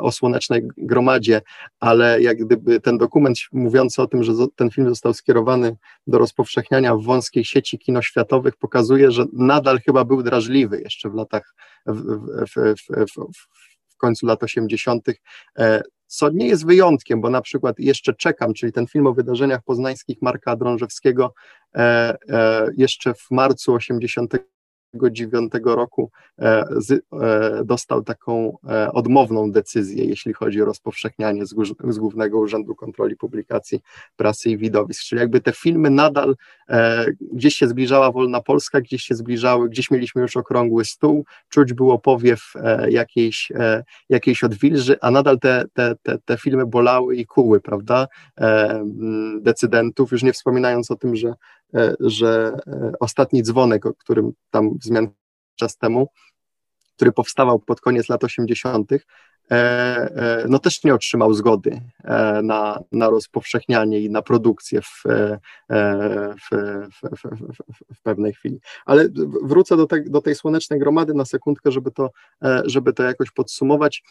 o Słonecznej Gromadzie, ale jak gdyby ten dokument mówiący o tym, że ten film został skierowany do rozpowszechniania w wąskiej sieci kinoświatowych pokazuje, że nadal chyba był drażliwy jeszcze w latach w, w, w, końcu lat 80., e, co nie jest wyjątkiem, bo na przykład jeszcze czekam, czyli ten film o wydarzeniach poznańskich Marka Drążewskiego e, e, jeszcze w marcu 80 2009 roku e, z, e, dostał taką e, odmowną decyzję, jeśli chodzi o rozpowszechnianie z, z Głównego Urzędu Kontroli Publikacji Prasy i Widowisk. Czyli jakby te filmy nadal gdzieś się zbliżała Wolna Polska, gdzieś się zbliżały, gdzieś mieliśmy już okrągły stół, czuć było powiew jakiejś, jakiejś odwilży, a nadal te, te, te, te filmy bolały i kuły, prawda, decydentów, już nie wspominając o tym, że E, że e, ostatni dzwonek, o którym tam wzmian czas temu, który powstawał pod koniec lat 80., E, e, no też nie otrzymał zgody e, na, na rozpowszechnianie i na produkcję w, w, w, w pewnej chwili. Ale wrócę do, te, do tej słonecznej gromady na sekundkę, żeby to, żeby to jakoś podsumować.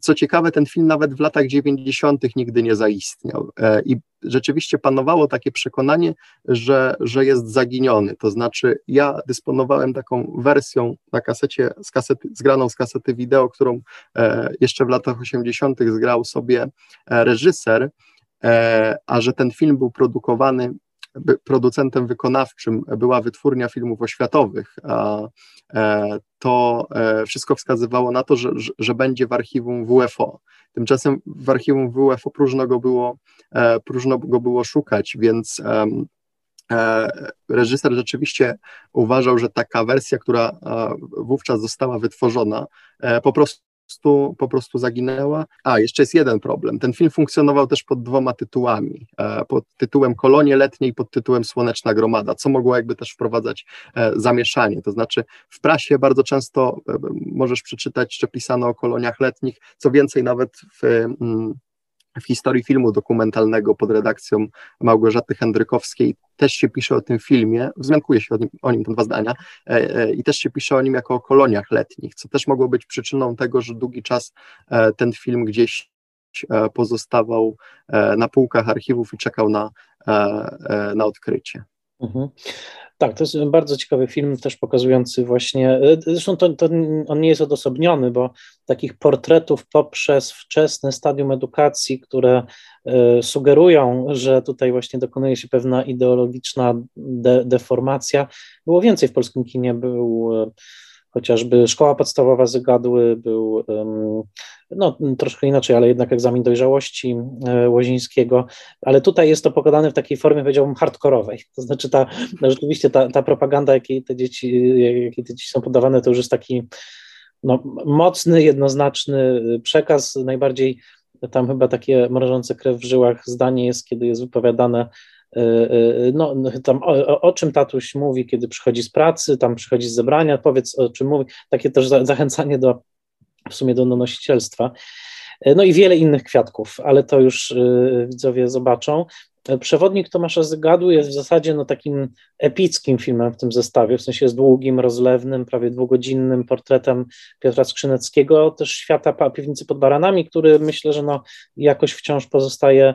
Co ciekawe, ten film nawet w latach 90. nigdy nie zaistniał i rzeczywiście panowało takie przekonanie, że, że jest zaginiony. To znaczy, ja dysponowałem taką wersją na kasecie, z kasety, zgraną z kasety wideo, którą e, jeszcze w latach 80. zgrał sobie e, reżyser, e, a że ten film był produkowany producentem wykonawczym była wytwórnia filmów oświatowych, e, to wszystko wskazywało na to, że, że będzie w archiwum WFO. Tymczasem w archiwum WFO próżno go było, próżno go było szukać, więc reżyser rzeczywiście uważał, że taka wersja, która wówczas została wytworzona, po prostu prostu, po prostu zaginęła. A, jeszcze jest jeden problem. Ten film funkcjonował też pod dwoma tytułami. E, pod tytułem Kolonie Letnie i pod tytułem Słoneczna Gromada, co mogło jakby też wprowadzać e, zamieszanie. To znaczy w prasie bardzo często e, możesz przeczytać, że pisano o koloniach letnich, co więcej nawet w mm, w historii filmu dokumentalnego pod redakcją Małgorzaty Hendrykowskiej też się pisze o tym filmie, wzmiankuje się o nim, o nim dwa zdania, e, e, i też się pisze o nim jako o koloniach letnich, co też mogło być przyczyną tego, że długi czas e, ten film gdzieś e, pozostawał e, na półkach archiwów i czekał na, e, na odkrycie. Mhm. Tak, to jest bardzo ciekawy film, też pokazujący właśnie, e, zresztą to, to on nie jest odosobniony, bo takich portretów poprzez wczesne stadium edukacji, które y, sugerują, że tutaj właśnie dokonuje się pewna ideologiczna de, deformacja, było więcej w polskim kinie, był y, chociażby szkoła podstawowa Zygadły był no, troszkę inaczej, ale jednak egzamin dojrzałości e, Łozińskiego, ale tutaj jest to pokazane w takiej formie, powiedziałbym, hardkorowej, to znaczy ta, no, rzeczywiście ta, ta propaganda, jakiej te, dzieci, jakiej te dzieci są podawane, to już jest taki no, mocny, jednoznaczny przekaz, najbardziej tam chyba takie mrożące krew w żyłach zdanie jest, kiedy jest wypowiadane E, e, no, no, tam o, o, czym tatuś mówi, kiedy przychodzi z pracy, tam przychodzi z zebrania, powiedz o czym mówi, takie też zachęcanie do, w sumie do donosicielstwa. E, no i wiele innych kwiatków, ale to już widzowie zobaczą. Przewodnik Tomasza Zygadu jest w zasadzie no, takim epickim filmem w tym zestawie, w sensie jest długim, rozlewnym, prawie dwugodzinnym portretem Piotra Skrzyneckiego, też świata piwnicy pod baranami, który myślę, że no, jakoś wciąż pozostaje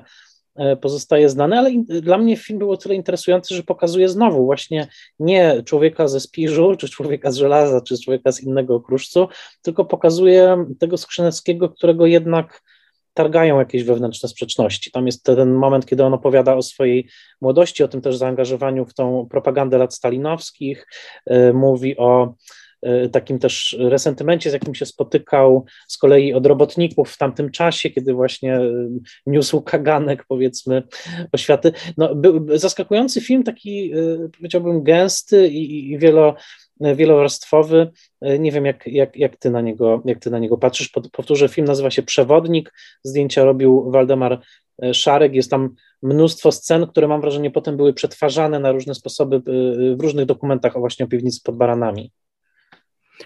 pozostaje znany, ale dla mnie film był o tyle interesujący, że pokazuje znowu właśnie nie człowieka ze spiżu, czy człowieka z żelaza, czy człowieka z innego kruszcu, tylko pokazuje tego Skrzyneckiego, którego jednak targają jakieś wewnętrzne sprzeczności. Tam jest ten moment, kiedy on opowiada o swojej młodości, o tym też zaangażowaniu w tą propagandę lat stalinowskich, e, mówi o E, takim też resentymencie, z jakim się spotykał z kolei od robotników w tamtym czasie, kiedy właśnie e, niósł kaganek, powiedzmy, oświaty. No, był zaskakujący film, taki e, powiedziałbym gęsty i, i wielo, wielowarstwowy. Nie wiem, jak, jak, jak, ty na niego, jak ty na niego patrzysz. Powtórzę, film nazywa się Przewodnik. Zdjęcia robił Waldemar Szarek. Jest tam mnóstwo scen, które mam wrażenie potem były przetwarzane na różne sposoby w różnych dokumentach o właśnie o piwnicy pod baranami.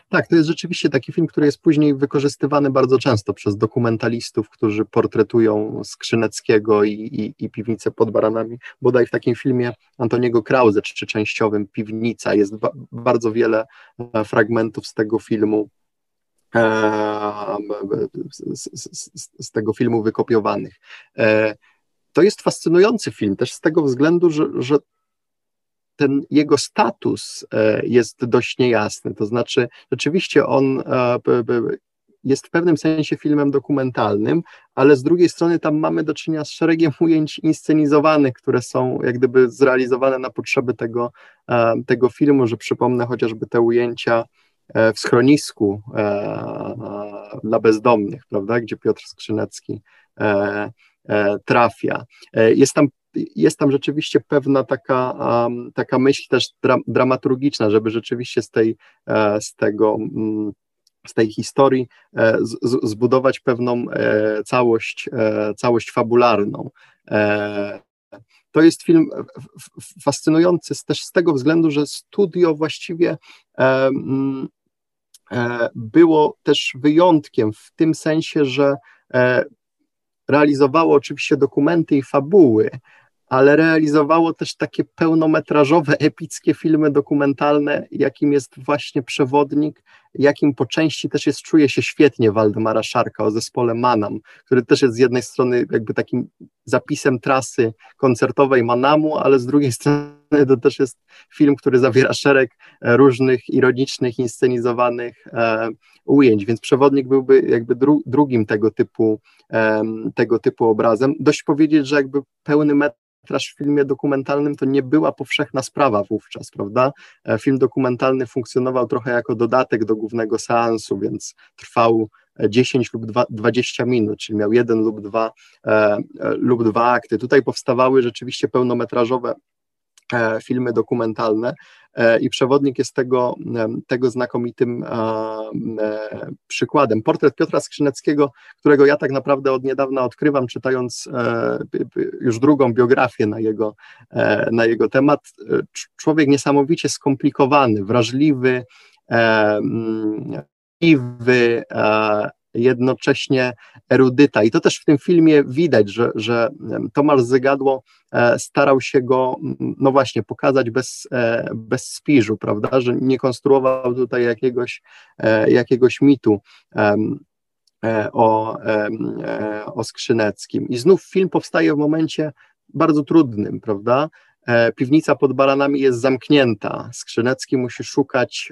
Tak, to jest rzeczywiście taki film, który jest później wykorzystywany bardzo często przez dokumentalistów, którzy portretują Skrzyneckiego i, i, i piwnicę pod baranami. Bodaj w takim filmie Antoniego Krause, czy częściowym Piwnica, jest ba bardzo wiele e, fragmentów z tego filmu. E, z, z, z, tego filmu wykopiowanych. E, to jest fascynujący film, też z tego względu, że, że ten jego status e, jest dość niejasny. To znaczy, rzeczywiście on e, jest w pewnym sensie filmem dokumentalnym, ale z drugiej strony tam mamy do czynienia z szeregiem ujęć inscenizowanych, które są jak gdyby zrealizowane na potrzeby tego, e, tego filmu, że przypomnę chociażby te ujęcia w schronisku dla bezdomnych, prawda, gdzie Piotr Skrzynecki trafia. Jest tam jest tam rzeczywiście pewna taka, taka myśl też dra, dramaturgiczna, żeby rzeczywiście z tej, e, z tego mm, z tej historii e, z, zbudować pewną e, całość, całość fabularną. To jest film fascynujący też z tego względu, że studio właściwie mm, było też wyjątkiem w tym sensie, że realizowało oczywiście dokumenty i fabuły, ale realizowało też takie pełnometrażowe, epickie filmy dokumentalne, jakim jest właśnie Przewodnik, jakim po części też jest, czuje się świetnie Waldemara Szarka o zespole Manam, który też jest z jednej strony jakby takim zapisem trasy koncertowej Manamu, ale z drugiej strony to też jest film, który zawiera szereg e, różnych ironicznych, inscenizowanych e, ujęć, więc Przewodnik byłby jakby dru, drugim tego typu, e, tego typu obrazem. Dość powiedzieć, że jakby pełny metr metraż w filmie dokumentalnym to nie była powszechna sprawa wówczas, prawda? E, film dokumentalny funkcjonował trochę jako dodatek do głównego seansu, więc trwał 10 e, lub 20 minut, czyli miał jeden lub dwa, e, lub dwa akty. Tutaj powstawały rzeczywiście pełnometrażowe filmy dokumentalne e, i przewodnik jest tego, e, tego znakomitym przykładem. Portret Piotra Skrzyneckiego, którego ja tak naprawdę od niedawna odkrywam, czytając już drugą biografię na jego, na jego temat. Człowiek niesamowicie skomplikowany, wrażliwy, wrażliwy, jednocześnie erudyta. I to też w tym filmie widać, że, że Tomasz Zygadło e, starał się go, no właśnie, pokazać bez, e, bez spiżu, prawda, że nie konstruował tutaj jakiegoś, e, jakiegoś mitu o, o Skrzyneckim. I znów film powstaje w momencie bardzo trudnym, prawda, piwnica pod baranami jest zamknięta, Skrzynecki musi szukać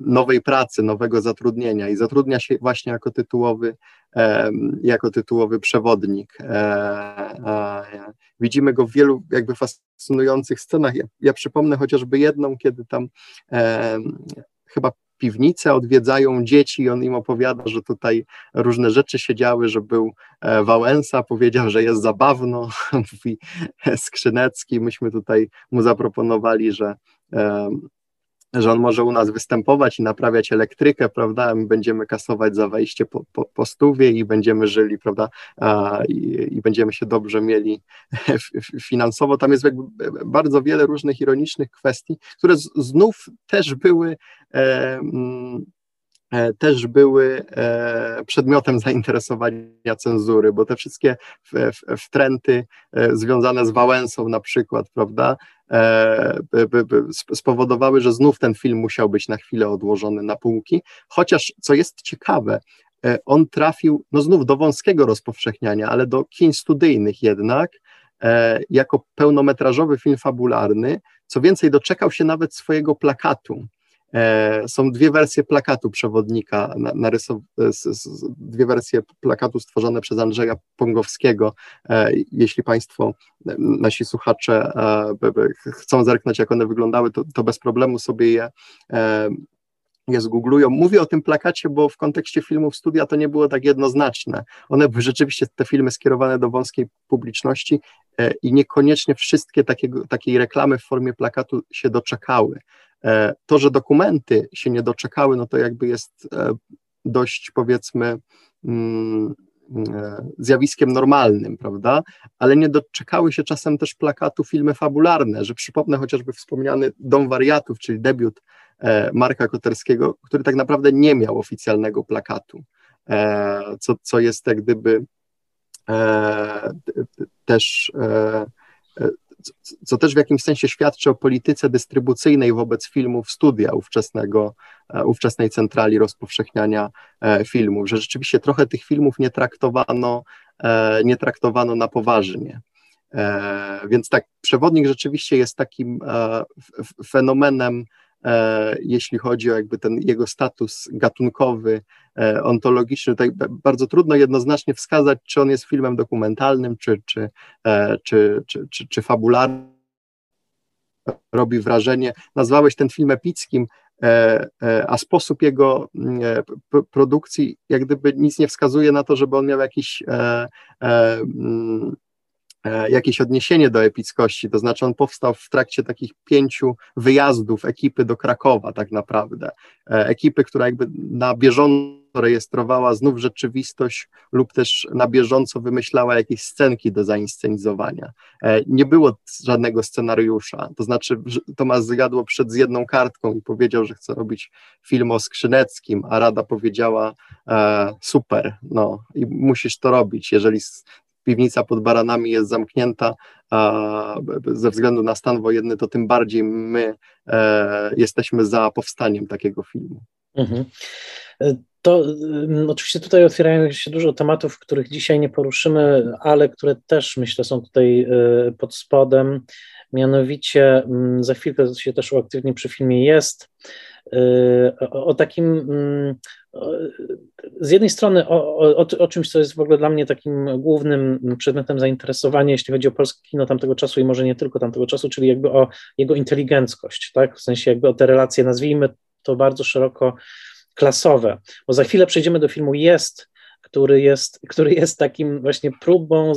nowej pracy, nowego zatrudnienia i zatrudnia się właśnie jako tytułowy, e, jako tytułowy przewodnik. E, widzimy go w wielu jakby fascynujących scenach. Ja, ja przypomnę chociażby jedną, kiedy tam chyba piwnicę odwiedzają dzieci i on im opowiada, że tutaj różne rzeczy się działy, że był Wałęsa, powiedział, że jest zabawno, mówi Skrzynecki, myśmy tutaj mu zaproponowali, że że on może u nas występować i naprawiać elektrykę, prawda? My będziemy kasować za wejście po, po, po stówie i będziemy żyli, prawda? I, I, będziemy się dobrze mieli finansowo. Tam jest jakby bardzo wiele różnych ironicznych kwestii, które z, znów też były. E, mm, e, też były e, przedmiotem zainteresowania cenzury, bo te wszystkie wtręty e, związane z Wałęsą na przykład, prawda, spowodowały, że znów ten film musiał być na chwilę odłożony na półki. Chociaż, co jest ciekawe, e, on trafił no znów do wąskiego rozpowszechniania, ale do kin studyjnych jednak, e, jako pełnometrażowy film fabularny. Co więcej, doczekał się nawet swojego plakatu. E, są dwie wersje plakatu przewodnika, narysow, dwie wersje plakatu stworzone przez Andrzeja Pongowskiego. E, jeśli Państwo, nasi słuchacze e, chcą zerknąć, jak one wyglądały, to, to bez problemu sobie je je zgooglują. Mówię o tym plakacie, bo w kontekście filmów studia to nie było tak jednoznaczne. One były rzeczywiście te filmy skierowane do wąskiej publiczności i niekoniecznie wszystkie takiego, takiej reklamy w formie plakatu się doczekały. E, to, że dokumenty się nie doczekały, no to jakby jest e, dość powiedzmy mm, e, zjawiskiem normalnym, prawda? Ale nie doczekały się czasem też plakatu filmy fabularne, że przypomnę chociażby wspomniany Dom Wariatów, czyli debiut Marka Koterskiego, który tak naprawdę nie miał oficjalnego plakatu, co, co jest jak gdyby też co też w jakimś sensie świadczy o polityce dystrybucyjnej wobec filmów studia ówczesnego, e, ówczesnej centrali rozpowszechniania e, filmów, że rzeczywiście trochę tych filmów nie traktowano, e, nie traktowano na poważnie. Więc tak, przewodnik rzeczywiście jest takim fenomenem jeśli chodzi o jakby ten jego status gatunkowy, e, ontologiczny. Tutaj bardzo trudno jednoznacznie wskazać, czy on jest filmem dokumentalnym, czy, czy, e, czy, czy, czy, fabularnym. Robi wrażenie. Nazwałeś ten film epickim, a sposób jego mm, produkcji jak gdyby nic nie wskazuje na to, żeby on miał jakiś mm, E, jakieś odniesienie do epickości, to znaczy on powstał w trakcie takich pięciu wyjazdów ekipy do Krakowa tak naprawdę, e, ekipy, która jakby na bieżąco rejestrowała znów rzeczywistość lub też na bieżąco wymyślała jakieś scenki do zainscenizowania. E, nie było żadnego scenariusza, to znaczy Tomasz Zgadło przed z jedną kartką i powiedział, że chce robić film o Skrzyneckim, a Rada powiedziała super, no i musisz to robić, jeżeli piwnica pod baranami jest zamknięta ze względu na stan wojenny, to tym bardziej my e, jesteśmy za powstaniem takiego filmu. Mhm. To um, oczywiście tutaj otwierają się dużo tematów, których dzisiaj nie poruszymy, ale które też myślę są tutaj y, pod spodem. Mianowicie um, za chwilkę się też uaktywni przy filmie jest y, o, o takim um, z jednej strony o, o, o, czymś, co jest w ogóle dla mnie takim głównym przedmiotem zainteresowania, jeśli chodzi o polskie kino tamtego czasu i może nie tylko tamtego czasu, czyli jakby o jego inteligenckość, tak? w sensie jakby o te relacje, nazwijmy to bardzo szeroko klasowe, bo za chwilę przejdziemy do filmu Jest, który jest, który jest takim właśnie próbą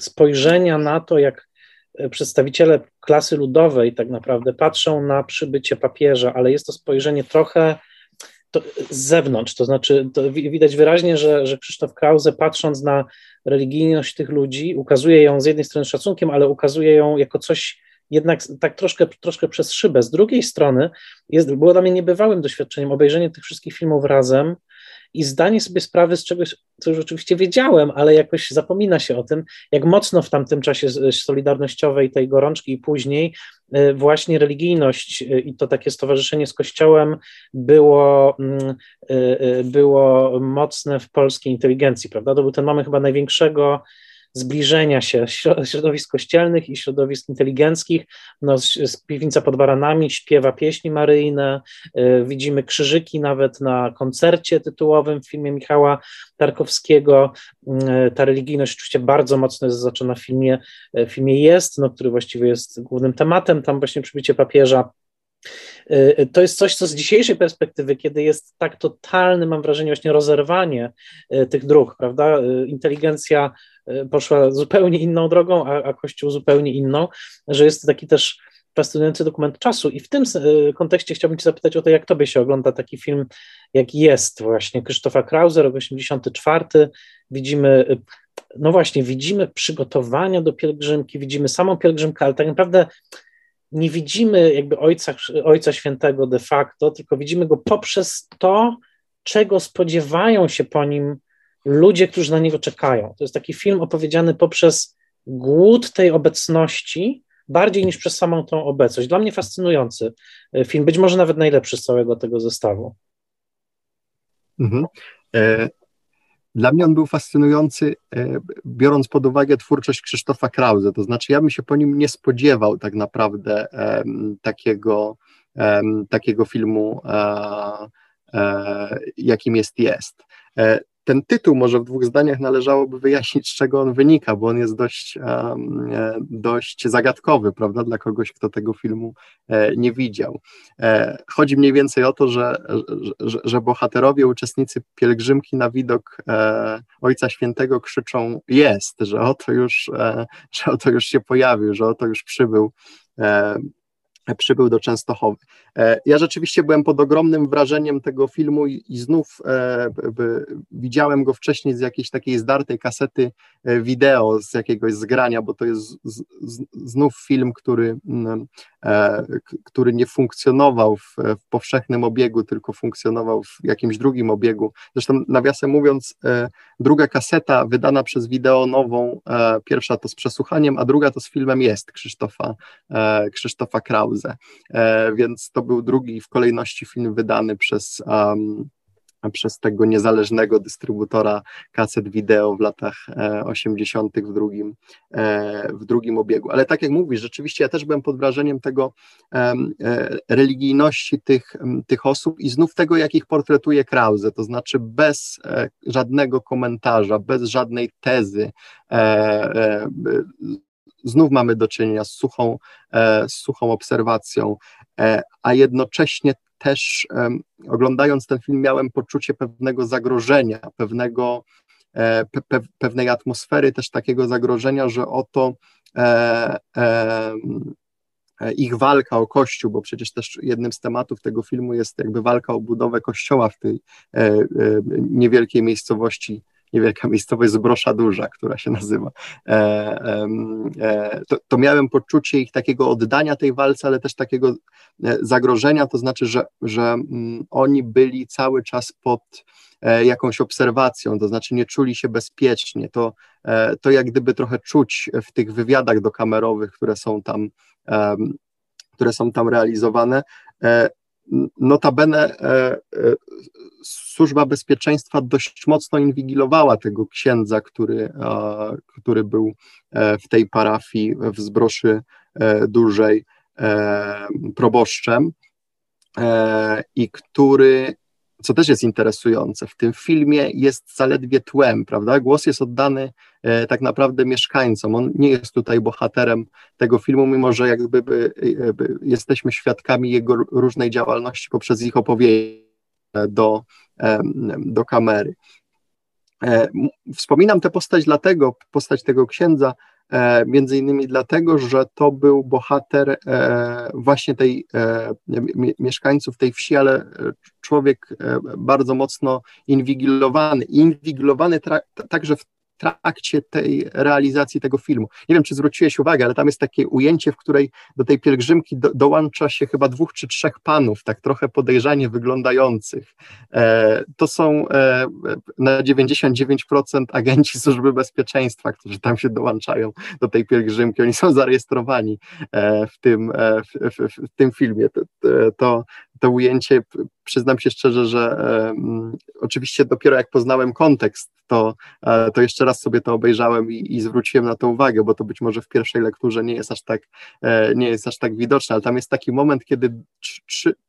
spojrzenia na to, jak przedstawiciele klasy ludowej tak naprawdę patrzą na przybycie papieża, ale jest to spojrzenie trochę z zewnątrz, to znaczy to widać wyraźnie, że, że Krzysztof Krause patrząc na religijność tych ludzi, ukazuje ją z jednej strony szacunkiem, ale ukazuje ją jako coś jednak tak troszkę, troszkę przez szybę. Z drugiej strony jest, było dla mnie niebywałym doświadczeniem obejrzenie tych wszystkich filmów razem i zdanie sobie sprawy z czegoś, co już oczywiście wiedziałem, ale jakoś zapomina się o tym, jak mocno w tamtym czasie solidarnościowej, tej gorączki i później y, właśnie religijność y, i to takie stowarzyszenie z Kościołem było, mm, y, było mocne w polskiej inteligencji, prawda? To był ten moment chyba największego zbliżenia się środowisk kościelnych i środowisk inteligenckich. No, z piwnica pod baranami śpiewa pieśni maryjne, y, widzimy krzyżyki nawet na koncercie tytułowym w filmie Michała Tarkowskiego. Y, ta religijność oczywiście bardzo mocno jest zaznaczona w filmie, y, w filmie Jest, no, który właściwie jest głównym tematem, tam właśnie przybycie papieża to jest coś, co z dzisiejszej perspektywy, kiedy jest tak totalne, mam wrażenie, właśnie rozerwanie tych dróg, prawda? Inteligencja poszła zupełnie inną drogą, a, a Kościół zupełnie inną, że jest taki też fascynujący dokument czasu. I w tym kontekście chciałbym Cię zapytać o to, jak Tobie się ogląda taki film, jak jest właśnie Krzysztofa Krause, rok 84. Widzimy, no właśnie, widzimy przygotowania do pielgrzymki, widzimy samą pielgrzymkę, ale tak naprawdę nie widzimy jakby Ojca, Ojca Świętego de facto, tylko widzimy go poprzez to, czego spodziewają się po nim ludzie, którzy na niego czekają. To jest taki film opowiedziany poprzez głód tej obecności, bardziej niż przez samą tą obecność. Dla mnie fascynujący e, film, być może nawet najlepszy z całego tego zestawu. Mhm. E, dla mnie on był fascynujący, e, biorąc pod uwagę twórczość Krzysztofa Krause. To znaczy, ja bym się po nim nie spodziewał tak naprawdę e, takiego, e, takiego filmu, jakim jest Jest ten tytuł może w dwóch zdaniach należałoby wyjaśnić, z czego on wynika, bo on jest dość, um, dość zagadkowy, prawda, dla kogoś, kto tego filmu e, nie widział. E, chodzi mniej więcej o to, że, że, że bohaterowie, uczestnicy pielgrzymki na widok e, Ojca Świętego krzyczą jest, że oto już, e, że oto już się pojawił, że oto już przybył e, przybył do Częstochowy. E, ja rzeczywiście byłem pod ogromnym wrażeniem tego filmu i, i znów e, widziałem go wcześniej z jakiejś takiej zdartej kasety e, wideo, z jakiegoś zgrania, bo to jest z, z, znów film, który, e, który nie funkcjonował w, w, powszechnym obiegu, tylko funkcjonował w jakimś drugim obiegu. Zresztą nawiasem mówiąc, e, druga kaseta wydana przez wideo nową, e, pierwsza to z przesłuchaniem, a druga to z filmem Jest Krzysztofa, Krzysztofa Krause, więc to był drugi w kolejności film wydany przez um, przez tego niezależnego dystrybutora kaset wideo w latach 80. E, w drugim, e, w drugim obiegu. Ale tak jak mówisz, rzeczywiście ja też byłem pod wrażeniem tego e, religijności tych, tych osób i znów tego, jak ich portretuje Krause, to znaczy bez żadnego komentarza, bez żadnej tezy, znów mamy do czynienia z suchą, z suchą obserwacją, a jednocześnie też oglądając ten film miałem poczucie pewnego zagrożenia, pewnego, e, pe, pewnej atmosfery też takiego zagrożenia, że oto e, e, ich walka o kościół, bo przecież też jednym z tematów tego filmu jest jakby walka o budowę kościoła w tej e, e, niewielkiej miejscowości niewielka miejscowość Zbrosza Duża, która się nazywa. To, to miałem poczucie ich takiego oddania tej walce, ale też takiego zagrożenia, to znaczy, że, że mm, oni byli cały czas pod jakąś obserwacją, to znaczy nie czuli się bezpiecznie. To, to jak gdyby trochę czuć w tych wywiadach dokamerowych, które są tam które są tam realizowane. E, notabene e, e, służba bezpieczeństwa dość mocno inwigilowała tego księdza, który, który był w tej parafii w Zbroszy Dużej proboszczem i który co też jest interesujące, w tym filmie jest zaledwie tłem, prawda? Głos jest oddany e, tak naprawdę mieszkańcom. On nie jest tutaj bohaterem tego filmu, mimo że jakby by, e, by jesteśmy świadkami jego różnej działalności poprzez ich opowieści do, e, do kamery. E, wspominam tę postać dlatego, postać tego księdza, między innymi dlatego, że to był bohater e, właśnie tej mieszkańców tej wsi, ale człowiek e, bardzo mocno inwigilowany, inwigilowany także w trakcie tej realizacji tego filmu. Nie wiem, czy zwróciłeś uwagę, ale tam jest takie ujęcie, w której do tej pielgrzymki do, dołącza się chyba dwóch czy trzech panów, tak trochę podejrzanie wyglądających. E, to są e, na 99% agenci służby bezpieczeństwa, którzy tam się dołączają do tej pielgrzymki. Oni są zarejestrowani e, w, tym, e, w, w, w, tym filmie. To, to, to ujęcie, przyznam się szczerze, że um, oczywiście dopiero jak poznałem kontekst, to, uh, to jeszcze raz sobie to obejrzałem i, i, zwróciłem na to uwagę, bo to być może w pierwszej lekturze nie jest aż tak, e, nie jest aż tak widoczne, ale tam jest taki moment, kiedy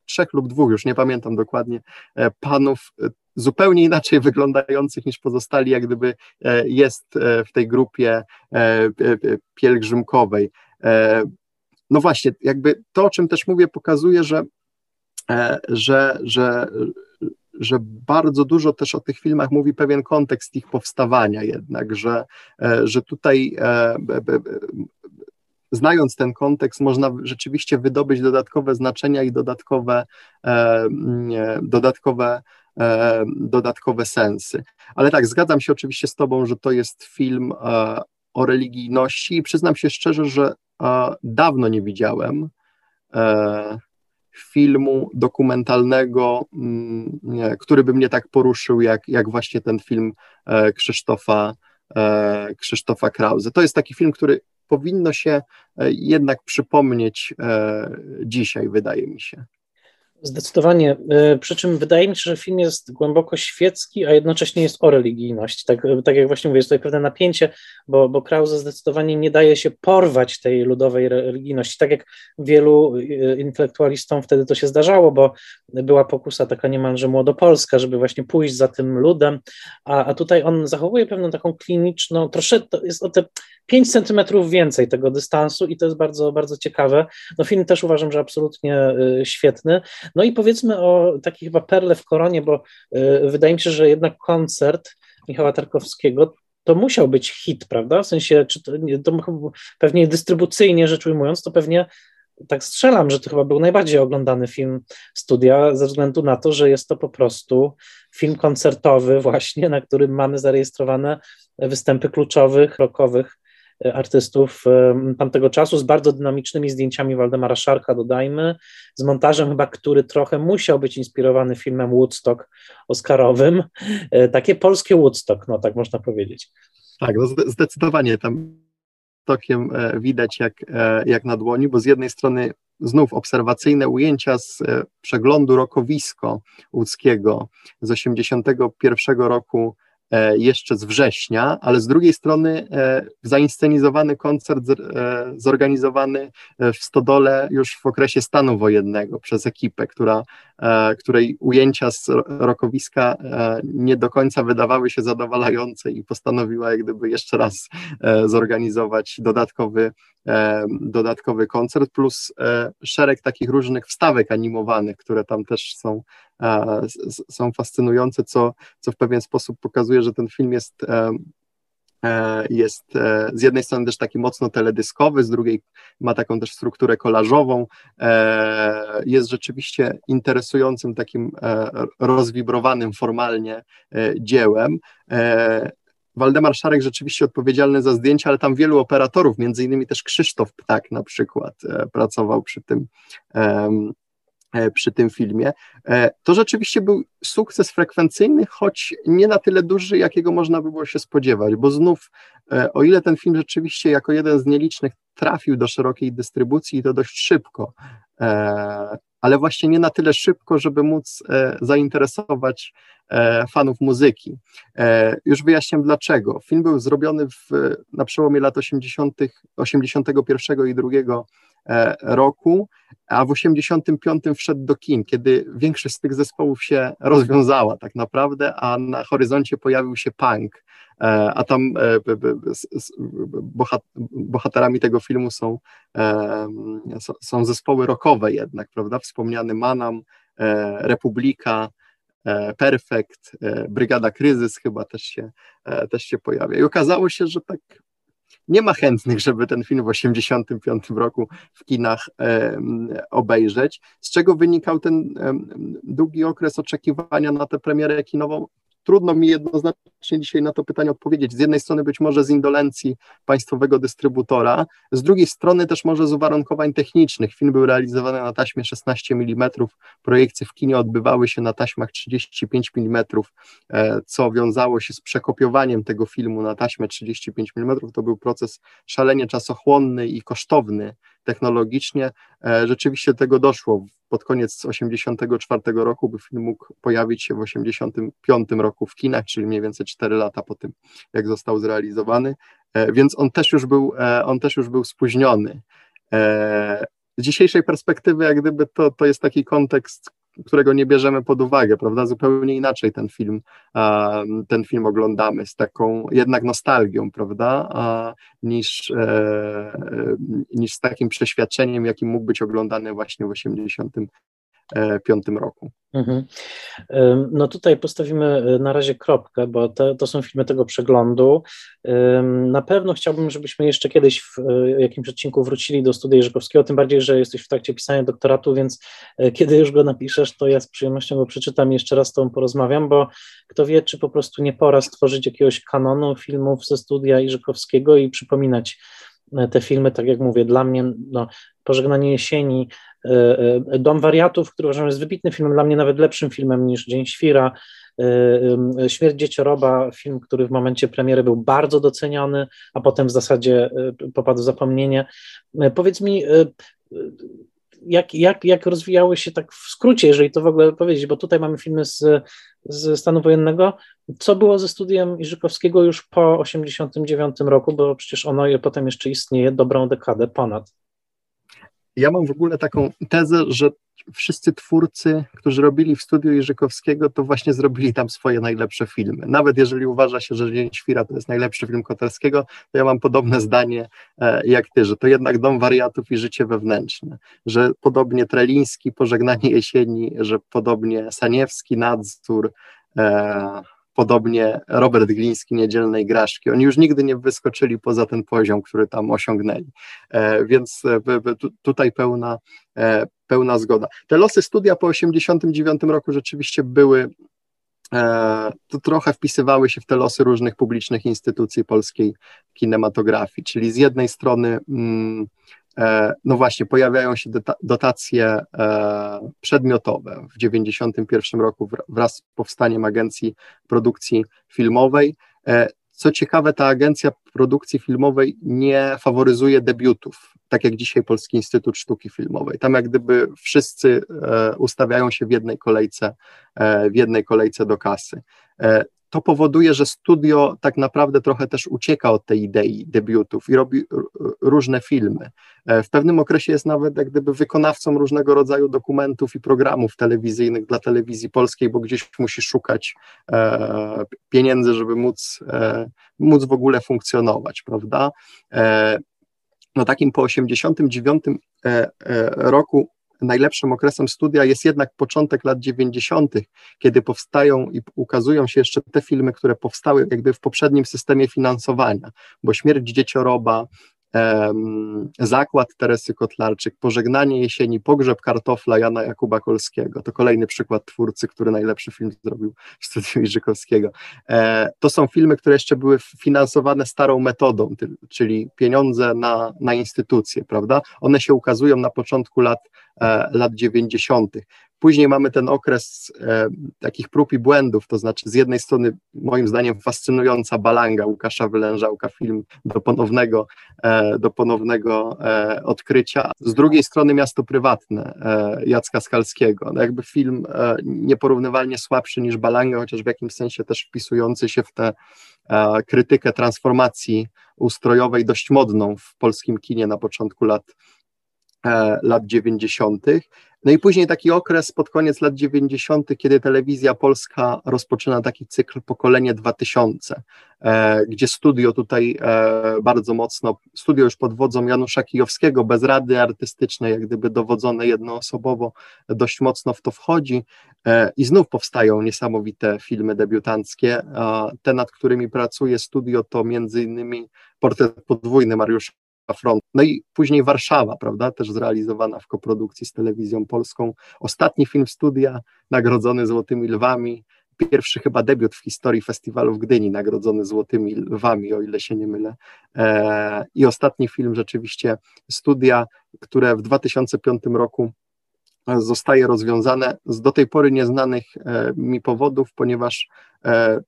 trzech lub dwóch, już nie pamiętam dokładnie, e, panów e, zupełnie inaczej wyglądających niż pozostali, jak gdyby e, jest w tej grupie pielgrzymkowej. No właśnie, jakby to, o czym też mówię, pokazuje, że E, że, że, że bardzo dużo też o tych filmach mówi pewien kontekst ich powstawania jednak, że, e, że tutaj e, znając ten kontekst, można rzeczywiście wydobyć dodatkowe znaczenia i dodatkowe, dodatkowe, dodatkowe sensy. Ale tak, zgadzam się oczywiście z Tobą, że to jest film o religijności i przyznam się szczerze, że dawno nie widziałem filmu dokumentalnego, mm, który by mnie tak poruszył, jak, jak właśnie ten film e, Krzysztofa, e, Krzysztofa Krause. To jest taki film, który powinno się e, jednak przypomnieć dzisiaj, wydaje mi się. Zdecydowanie. E, przy czym wydaje mi się, że film jest głęboko świecki, a jednocześnie jest o religijności. Tak, tak jak właśnie mówię, jest tutaj pewne napięcie, bo, bo Krause zdecydowanie nie daje się porwać tej ludowej religijności. Tak jak wielu e, intelektualistom wtedy to się zdarzało, bo była pokusa taka niemalże młodopolska, żeby właśnie pójść za tym ludem, a, a tutaj on zachowuje pewną taką kliniczną, troszeczkę jest o te 5 centymetrów więcej tego dystansu i to jest bardzo, bardzo ciekawe. No film też uważam, że absolutnie e, świetny. No i powiedzmy o takiej chyba perle w koronie, bo y, wydaje mi się, że jednak koncert Michała Tarkowskiego to musiał być hit, prawda? W sensie, czy to, to pewnie dystrybucyjnie rzecz ujmując, to pewnie tak strzelam, że to chyba był najbardziej oglądany film studia, ze względu na to, że jest to po prostu film koncertowy, właśnie, na którym mamy zarejestrowane występy kluczowych, rockowych artystów tamtego czasu z bardzo dynamicznymi zdjęciami Waldemara Szarka, dodajmy, z montażem chyba, który trochę musiał być inspirowany filmem Woodstock Oscarowym. E, takie polskie Woodstock, no tak można powiedzieć. Tak, no zdecydowanie tam tokiem e, widać jak, e, jak na dłoni, bo z jednej strony znów obserwacyjne ujęcia z przeglądu rokowisko łódzkiego z 81 roku E, jeszcze z września, ale z drugiej strony e, zainscenizowany koncert e, zorganizowany w Stodole już w okresie stanu wojennego przez ekipę, która, której ujęcia z rokowiska nie do końca wydawały się zadowalające i postanowiła jak gdyby jeszcze raz zorganizować dodatkowy, dodatkowy koncert, plus szereg takich różnych wstawek animowanych, które tam też są są fascynujące, co, co w pewien sposób pokazuje, że ten film jest jest z jednej strony też taki mocno teledyskowy, z drugiej ma taką też strukturę kolażową. Jest rzeczywiście interesującym, takim rozwibrowanym formalnie dziełem. Waldemar Szarek rzeczywiście odpowiedzialny za zdjęcia, ale tam wielu operatorów, między innymi też Krzysztof Ptak na przykład e, pracował przy tym, e, przy tym filmie. E, to rzeczywiście był sukces frekwencyjny, choć nie na tyle duży, jakiego można by było się spodziewać, bo znów, o ile ten film rzeczywiście jako jeden z nielicznych trafił do szerokiej dystrybucji to dość szybko, ale właśnie nie na tyle szybko, żeby móc zainteresować E, fanów muzyki. E, już wyjaśniam dlaczego. Film był zrobiony w, na przełomie lat 80., 81 i 2 e, roku, a w 85 wszedł do kin, kiedy większość z tych zespołów się rozwiązała tak naprawdę, a na horyzoncie pojawił się punk, a tam bohaterami tego filmu są, są zespoły rockowe jednak, prawda, wspomniany Manam, Republika, E, Perfekt, e, Brygada Kryzys chyba też się, e, też się pojawia. I okazało się, że tak nie ma chętnych, żeby ten film w 1985 roku w kinach obejrzeć, z czego wynikał ten długi okres oczekiwania na tę premierę kinową, Trudno mi jednoznacznie dzisiaj na to pytanie odpowiedzieć. Z jednej strony być może z indolencji państwowego dystrybutora, z drugiej strony też może z uwarunkowań technicznych. Film był realizowany na taśmie 16 mm, projekcje w kinie odbywały się na taśmach 35 mm, e, co wiązało się z przekopiowaniem tego filmu na taśmę 35 mm. To był proces szalenie czasochłonny i kosztowny technologicznie. E, rzeczywiście tego doszło pod koniec 1984 roku, by film mógł pojawić się w 1985 roku w kinach, czyli mniej więcej 4 lata po tym, jak został zrealizowany, e, więc on też już był, e, on też już był spóźniony. Z dzisiejszej perspektywy, jak gdyby to, to jest taki kontekst, którego nie bierzemy pod uwagę, prawda? Zupełnie inaczej ten film, ten film oglądamy, z taką jednak nostalgią, prawda? Niż, e, niż z takim przeświadczeniem, jakim mógł być oglądany właśnie w 80 2005 roku. Mhm. No tutaj postawimy e, na razie kropkę, bo to, to są filmy tego przeglądu. Na pewno chciałbym, żebyśmy jeszcze kiedyś w e, jakimś odcinku wrócili do studia Jerzykowskiego, tym bardziej, że jesteś w trakcie pisania doktoratu, więc e, kiedy już go napiszesz, to ja z przyjemnością go przeczytam i jeszcze raz z tobą porozmawiam, bo kto wie, czy po prostu nie pora stworzyć jakiegoś kanonu filmów ze studia Jerzykowskiego i przypominać te filmy, tak jak mówię, dla mnie no, Pożegnanie jesieni, e, e, Dom wariatów, który uważam jest wybitnym filmem, dla mnie nawet lepszym filmem niż Dzień Świra, e, Śmierć dziecioroba, film, który w momencie premiery był bardzo doceniony, a potem w zasadzie popadł w zapomnienie. Powiedz mi, jak, jak, jak rozwijały się tak w skrócie, jeżeli to w ogóle powiedzieć, bo tutaj mamy filmy z, z stanu wojennego. Co było ze studiem Iżykowskiego już po 1989 roku, bo przecież ono potem jeszcze istnieje dobrą dekadę ponad. Ja mam w ogóle taką tezę, że wszyscy twórcy, którzy robili w studiu Jerzykowskiego, to właśnie zrobili tam swoje najlepsze filmy. Nawet jeżeli uważa się, że Dzień Świra to jest najlepszy film Koterskiego, to ja mam podobne zdanie e, jak ty, że to jednak Dom Wariatów i Życie Wewnętrzne, że podobnie Treliński, Pożegnanie Jesieni, że podobnie Saniewski, Nadzór, e, podobnie Robert Gliński Niedzielnej Graszki. Oni już nigdy nie wyskoczyli poza ten poziom, który tam osiągnęli. E, więc e, tutaj pełna, e, pełna zgoda. Te losy studia po 1989 roku rzeczywiście były to trochę wpisywały się w te losy różnych publicznych instytucji polskiej kinematografii, czyli z jednej strony mm, no właśnie, pojawiają się dotacje e, przedmiotowe. W 1991 roku wraz z powstaniem Agencji Produkcji Filmowej. E, co ciekawe, ta Agencja Produkcji Filmowej nie faworyzuje debiutów, tak jak dzisiaj Polski Instytut Sztuki Filmowej. Tam jak gdyby wszyscy ustawiają się w jednej kolejce, w jednej kolejce do kasy to powoduje, że studio tak naprawdę trochę też ucieka od tej idei debiutów i robi różne filmy. E, w pewnym okresie jest nawet jak gdyby wykonawcą różnego rodzaju dokumentów i programów telewizyjnych dla telewizji polskiej, bo gdzieś musi szukać e, pieniędzy, żeby móc, e, móc w ogóle funkcjonować, prawda? No takim po 89 roku najlepszym okresem studia jest jednak początek lat 90., kiedy powstają i ukazują się jeszcze te filmy, które powstały jakby w poprzednim systemie finansowania, bo Śmierć Dziecioroba, Zakład Teresy Kotlarczyk, Pożegnanie jesieni, Pogrzeb kartofla Jana Jakuba Kolskiego. To kolejny przykład twórcy, który najlepszy film zrobił w studiu Iżykowskiego. E, to są filmy, które jeszcze były finansowane starą metodą, czyli pieniądze na, na instytucje, prawda? One się ukazują na początku lat, e, lat 90. Później mamy ten okres e, takich prób i błędów, to znaczy z jednej strony moim zdaniem fascynująca balanga Łukasza Wylężałka, film do ponownego, e, do ponownego e, odkrycia, z drugiej strony miasto prywatne e, Jacka Skalskiego, no jakby film e, nieporównywalnie słabszy niż balanga, chociaż w jakimś sensie też wpisujący się w tę e, krytykę transformacji ustrojowej dość modną w polskim kinie na początku lat lat 90. No i później taki okres pod koniec lat 90., kiedy telewizja polska rozpoczyna taki cykl Pokolenie 2000, e, gdzie studio tutaj e, bardzo mocno, studio już pod wodzą Janusza Kijowskiego, bez rady artystycznej, jak gdyby dowodzone jednoosobowo, dość mocno w to wchodzi e, i znów powstają niesamowite filmy debiutanckie. Te, nad którymi pracuje studio, to między innymi Portret podwójny Mariusza front. No i później Warszawa, prawda, też zrealizowana w koprodukcji z telewizją polską. Ostatni film studia, nagrodzony Złotymi Lwami, pierwszy chyba debiut w historii festiwalu w Gdyni, nagrodzony Złotymi Lwami, o ile się nie mylę. E, I ostatni film rzeczywiście studia, które w 2005 roku zostaje rozwiązane z do tej pory nieznanych e, mi powodów, ponieważ e,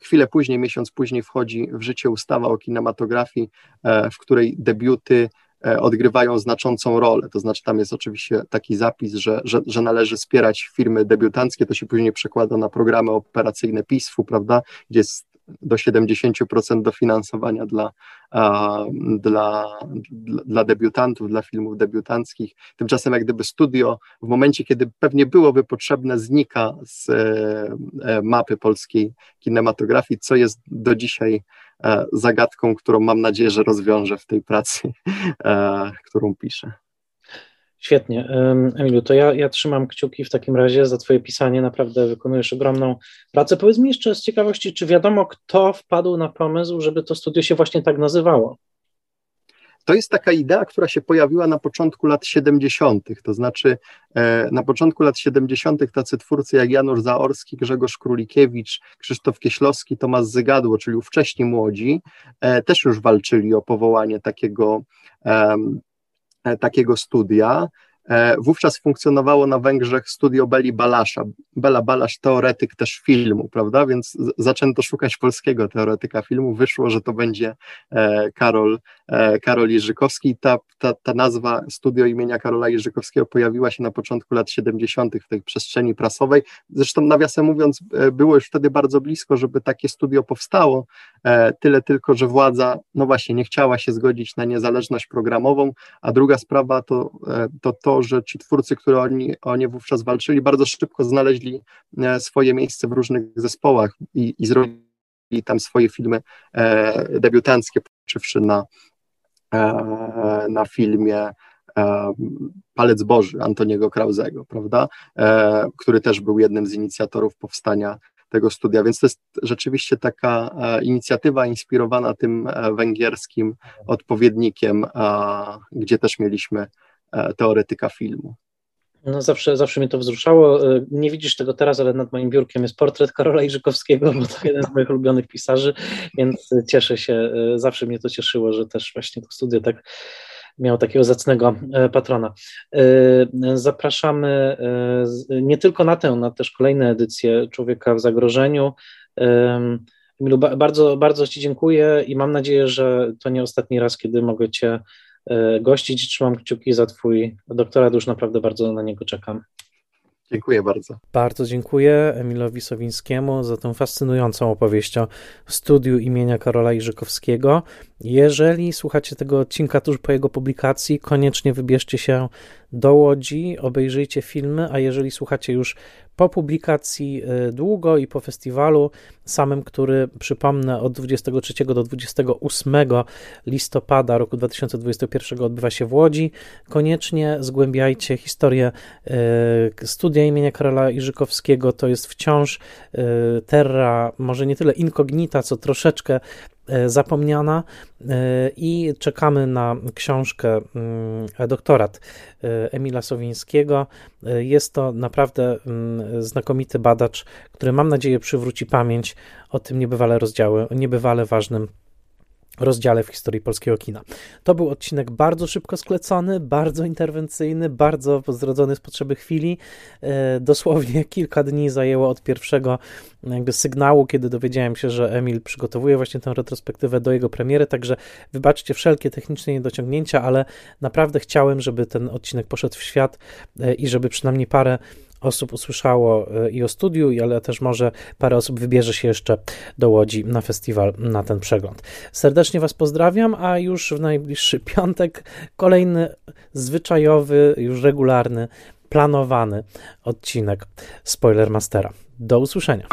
Chwilę później, miesiąc później wchodzi w życie ustawa o kinematografii, e, w której debiuty e, odgrywają znaczącą rolę. To znaczy, tam jest oczywiście taki zapis, że, że, że należy wspierać firmy debiutanckie, to się później przekłada na programy operacyjne PISF-u, prawda, gdzie jest do 70% dofinansowania dla, dla, dla debiutantów, dla filmów debiutanckich. Tymczasem jak gdyby studio w momencie, kiedy pewnie byłoby potrzebne, znika z e, e, mapy polskiej kinematografii, co jest do dzisiaj e, zagadką, którą mam nadzieję, że rozwiążę w tej pracy, którą piszę. Świetnie. Emilu, to ja, ja trzymam kciuki w takim razie za Twoje pisanie. Naprawdę wykonujesz ogromną pracę. Powiedz mi jeszcze z ciekawości, czy wiadomo, kto wpadł na pomysł, żeby to studio się właśnie tak nazywało? To jest taka idea, która się pojawiła na początku lat 70., to znaczy e, na początku lat 70. tacy twórcy jak Janusz Zaorski, Grzegorz Królikiewicz, Krzysztof Kieślowski, Tomasz Zygadło, czyli wcześniej młodzi, e, też już walczyli o powołanie takiego takiego studia. E, wówczas funkcjonowało na Węgrzech studio Beli Balasza. Bela Balasz, teoretyk też filmu, prawda? Więc zaczęto szukać polskiego teoretyka filmu. Wyszło, że to będzie e, Karol, Karol Jerzykowski. Ta, ta, ta nazwa studio imienia Karola Jerzykowskiego pojawiła się na początku lat 70. w tej przestrzeni prasowej. Zresztą, nawiasem mówiąc, było już wtedy bardzo blisko, żeby takie studio powstało. Tyle tylko, że władza, no właśnie, nie chciała się zgodzić na niezależność programową. A druga sprawa to to, to że ci twórcy, które oni, oni wówczas walczyli, bardzo szybko znaleźli e, swoje miejsce w różnych zespołach i, i zrobili tam swoje filmy e, debiutanckie, poczywszy na, e, na filmie e, Palec Boży Antoniego Krauzego, prawda, e, który też był jednym z inicjatorów powstania tego studia, więc to jest rzeczywiście taka e, inicjatywa inspirowana tym węgierskim odpowiednikiem, gdzie też mieliśmy E, teoretyka filmu. No zawsze, zawsze mnie to wzruszało. E, nie widzisz tego teraz, ale nad moim biurkiem jest portret Karola Iżykowskiego, bo to jeden z moich ulubionych pisarzy, więc cieszę się, e, zawsze mnie to cieszyło, że też właśnie to studio tak miał takiego zacnego patrona. Zapraszamy nie tylko na tę, na też kolejne edycje Człowieka w zagrożeniu. Emilu, bardzo, bardzo Ci dziękuję i mam nadzieję, że to nie ostatni raz, kiedy mogę Cię E, gościć. Trzymam kciuki za Twój doktorat, już naprawdę bardzo na niego czekam. Dziękuję bardzo. Bardzo dziękuję Emilowi Sowińskiemu za tę fascynującą opowieść o studiu imienia Karola Iżykowskiego. Jeżeli słuchacie tego odcinka tuż po jego publikacji, koniecznie wybierzcie się do Łodzi, obejrzyjcie filmy, a jeżeli słuchacie już po publikacji y, długo i po festiwalu samym, który przypomnę od 23 do 28 listopada roku 2021 odbywa się w Łodzi, koniecznie zgłębiajcie historię y, studia imienia Karola Iżykowskiego. To jest wciąż y, terra, może nie tyle incognita, co troszeczkę zapomniana i czekamy na książkę, mm, doktorat Emila Sowińskiego. Jest to naprawdę mm, znakomity badacz, który mam nadzieję przywróci pamięć o tym niebywale rozdziale, niebywale ważnym rozdziale w historii polskiego kina. To był odcinek bardzo szybko sklecony, bardzo interwencyjny, bardzo zrodzony z potrzeby chwili. E, dosłownie kilka dni zajęło od pierwszego jakby sygnału, kiedy dowiedziałem się, że Emil przygotowuje właśnie tę retrospektywę do jego premiery, także wybaczcie wszelkie techniczne niedociągnięcia, ale naprawdę chciałem, żeby ten odcinek poszedł w świat e, i żeby przynajmniej parę osób usłyszało e, i o studiu, ale też może parę osób wybierze się jeszcze do Łodzi na festiwal, na ten przegląd. Serdecznie Was pozdrawiam, a już w najbliższy piątek kolejny zwyczajowy, już regularny, planowany odcinek Spoilermastera. Do usłyszenia.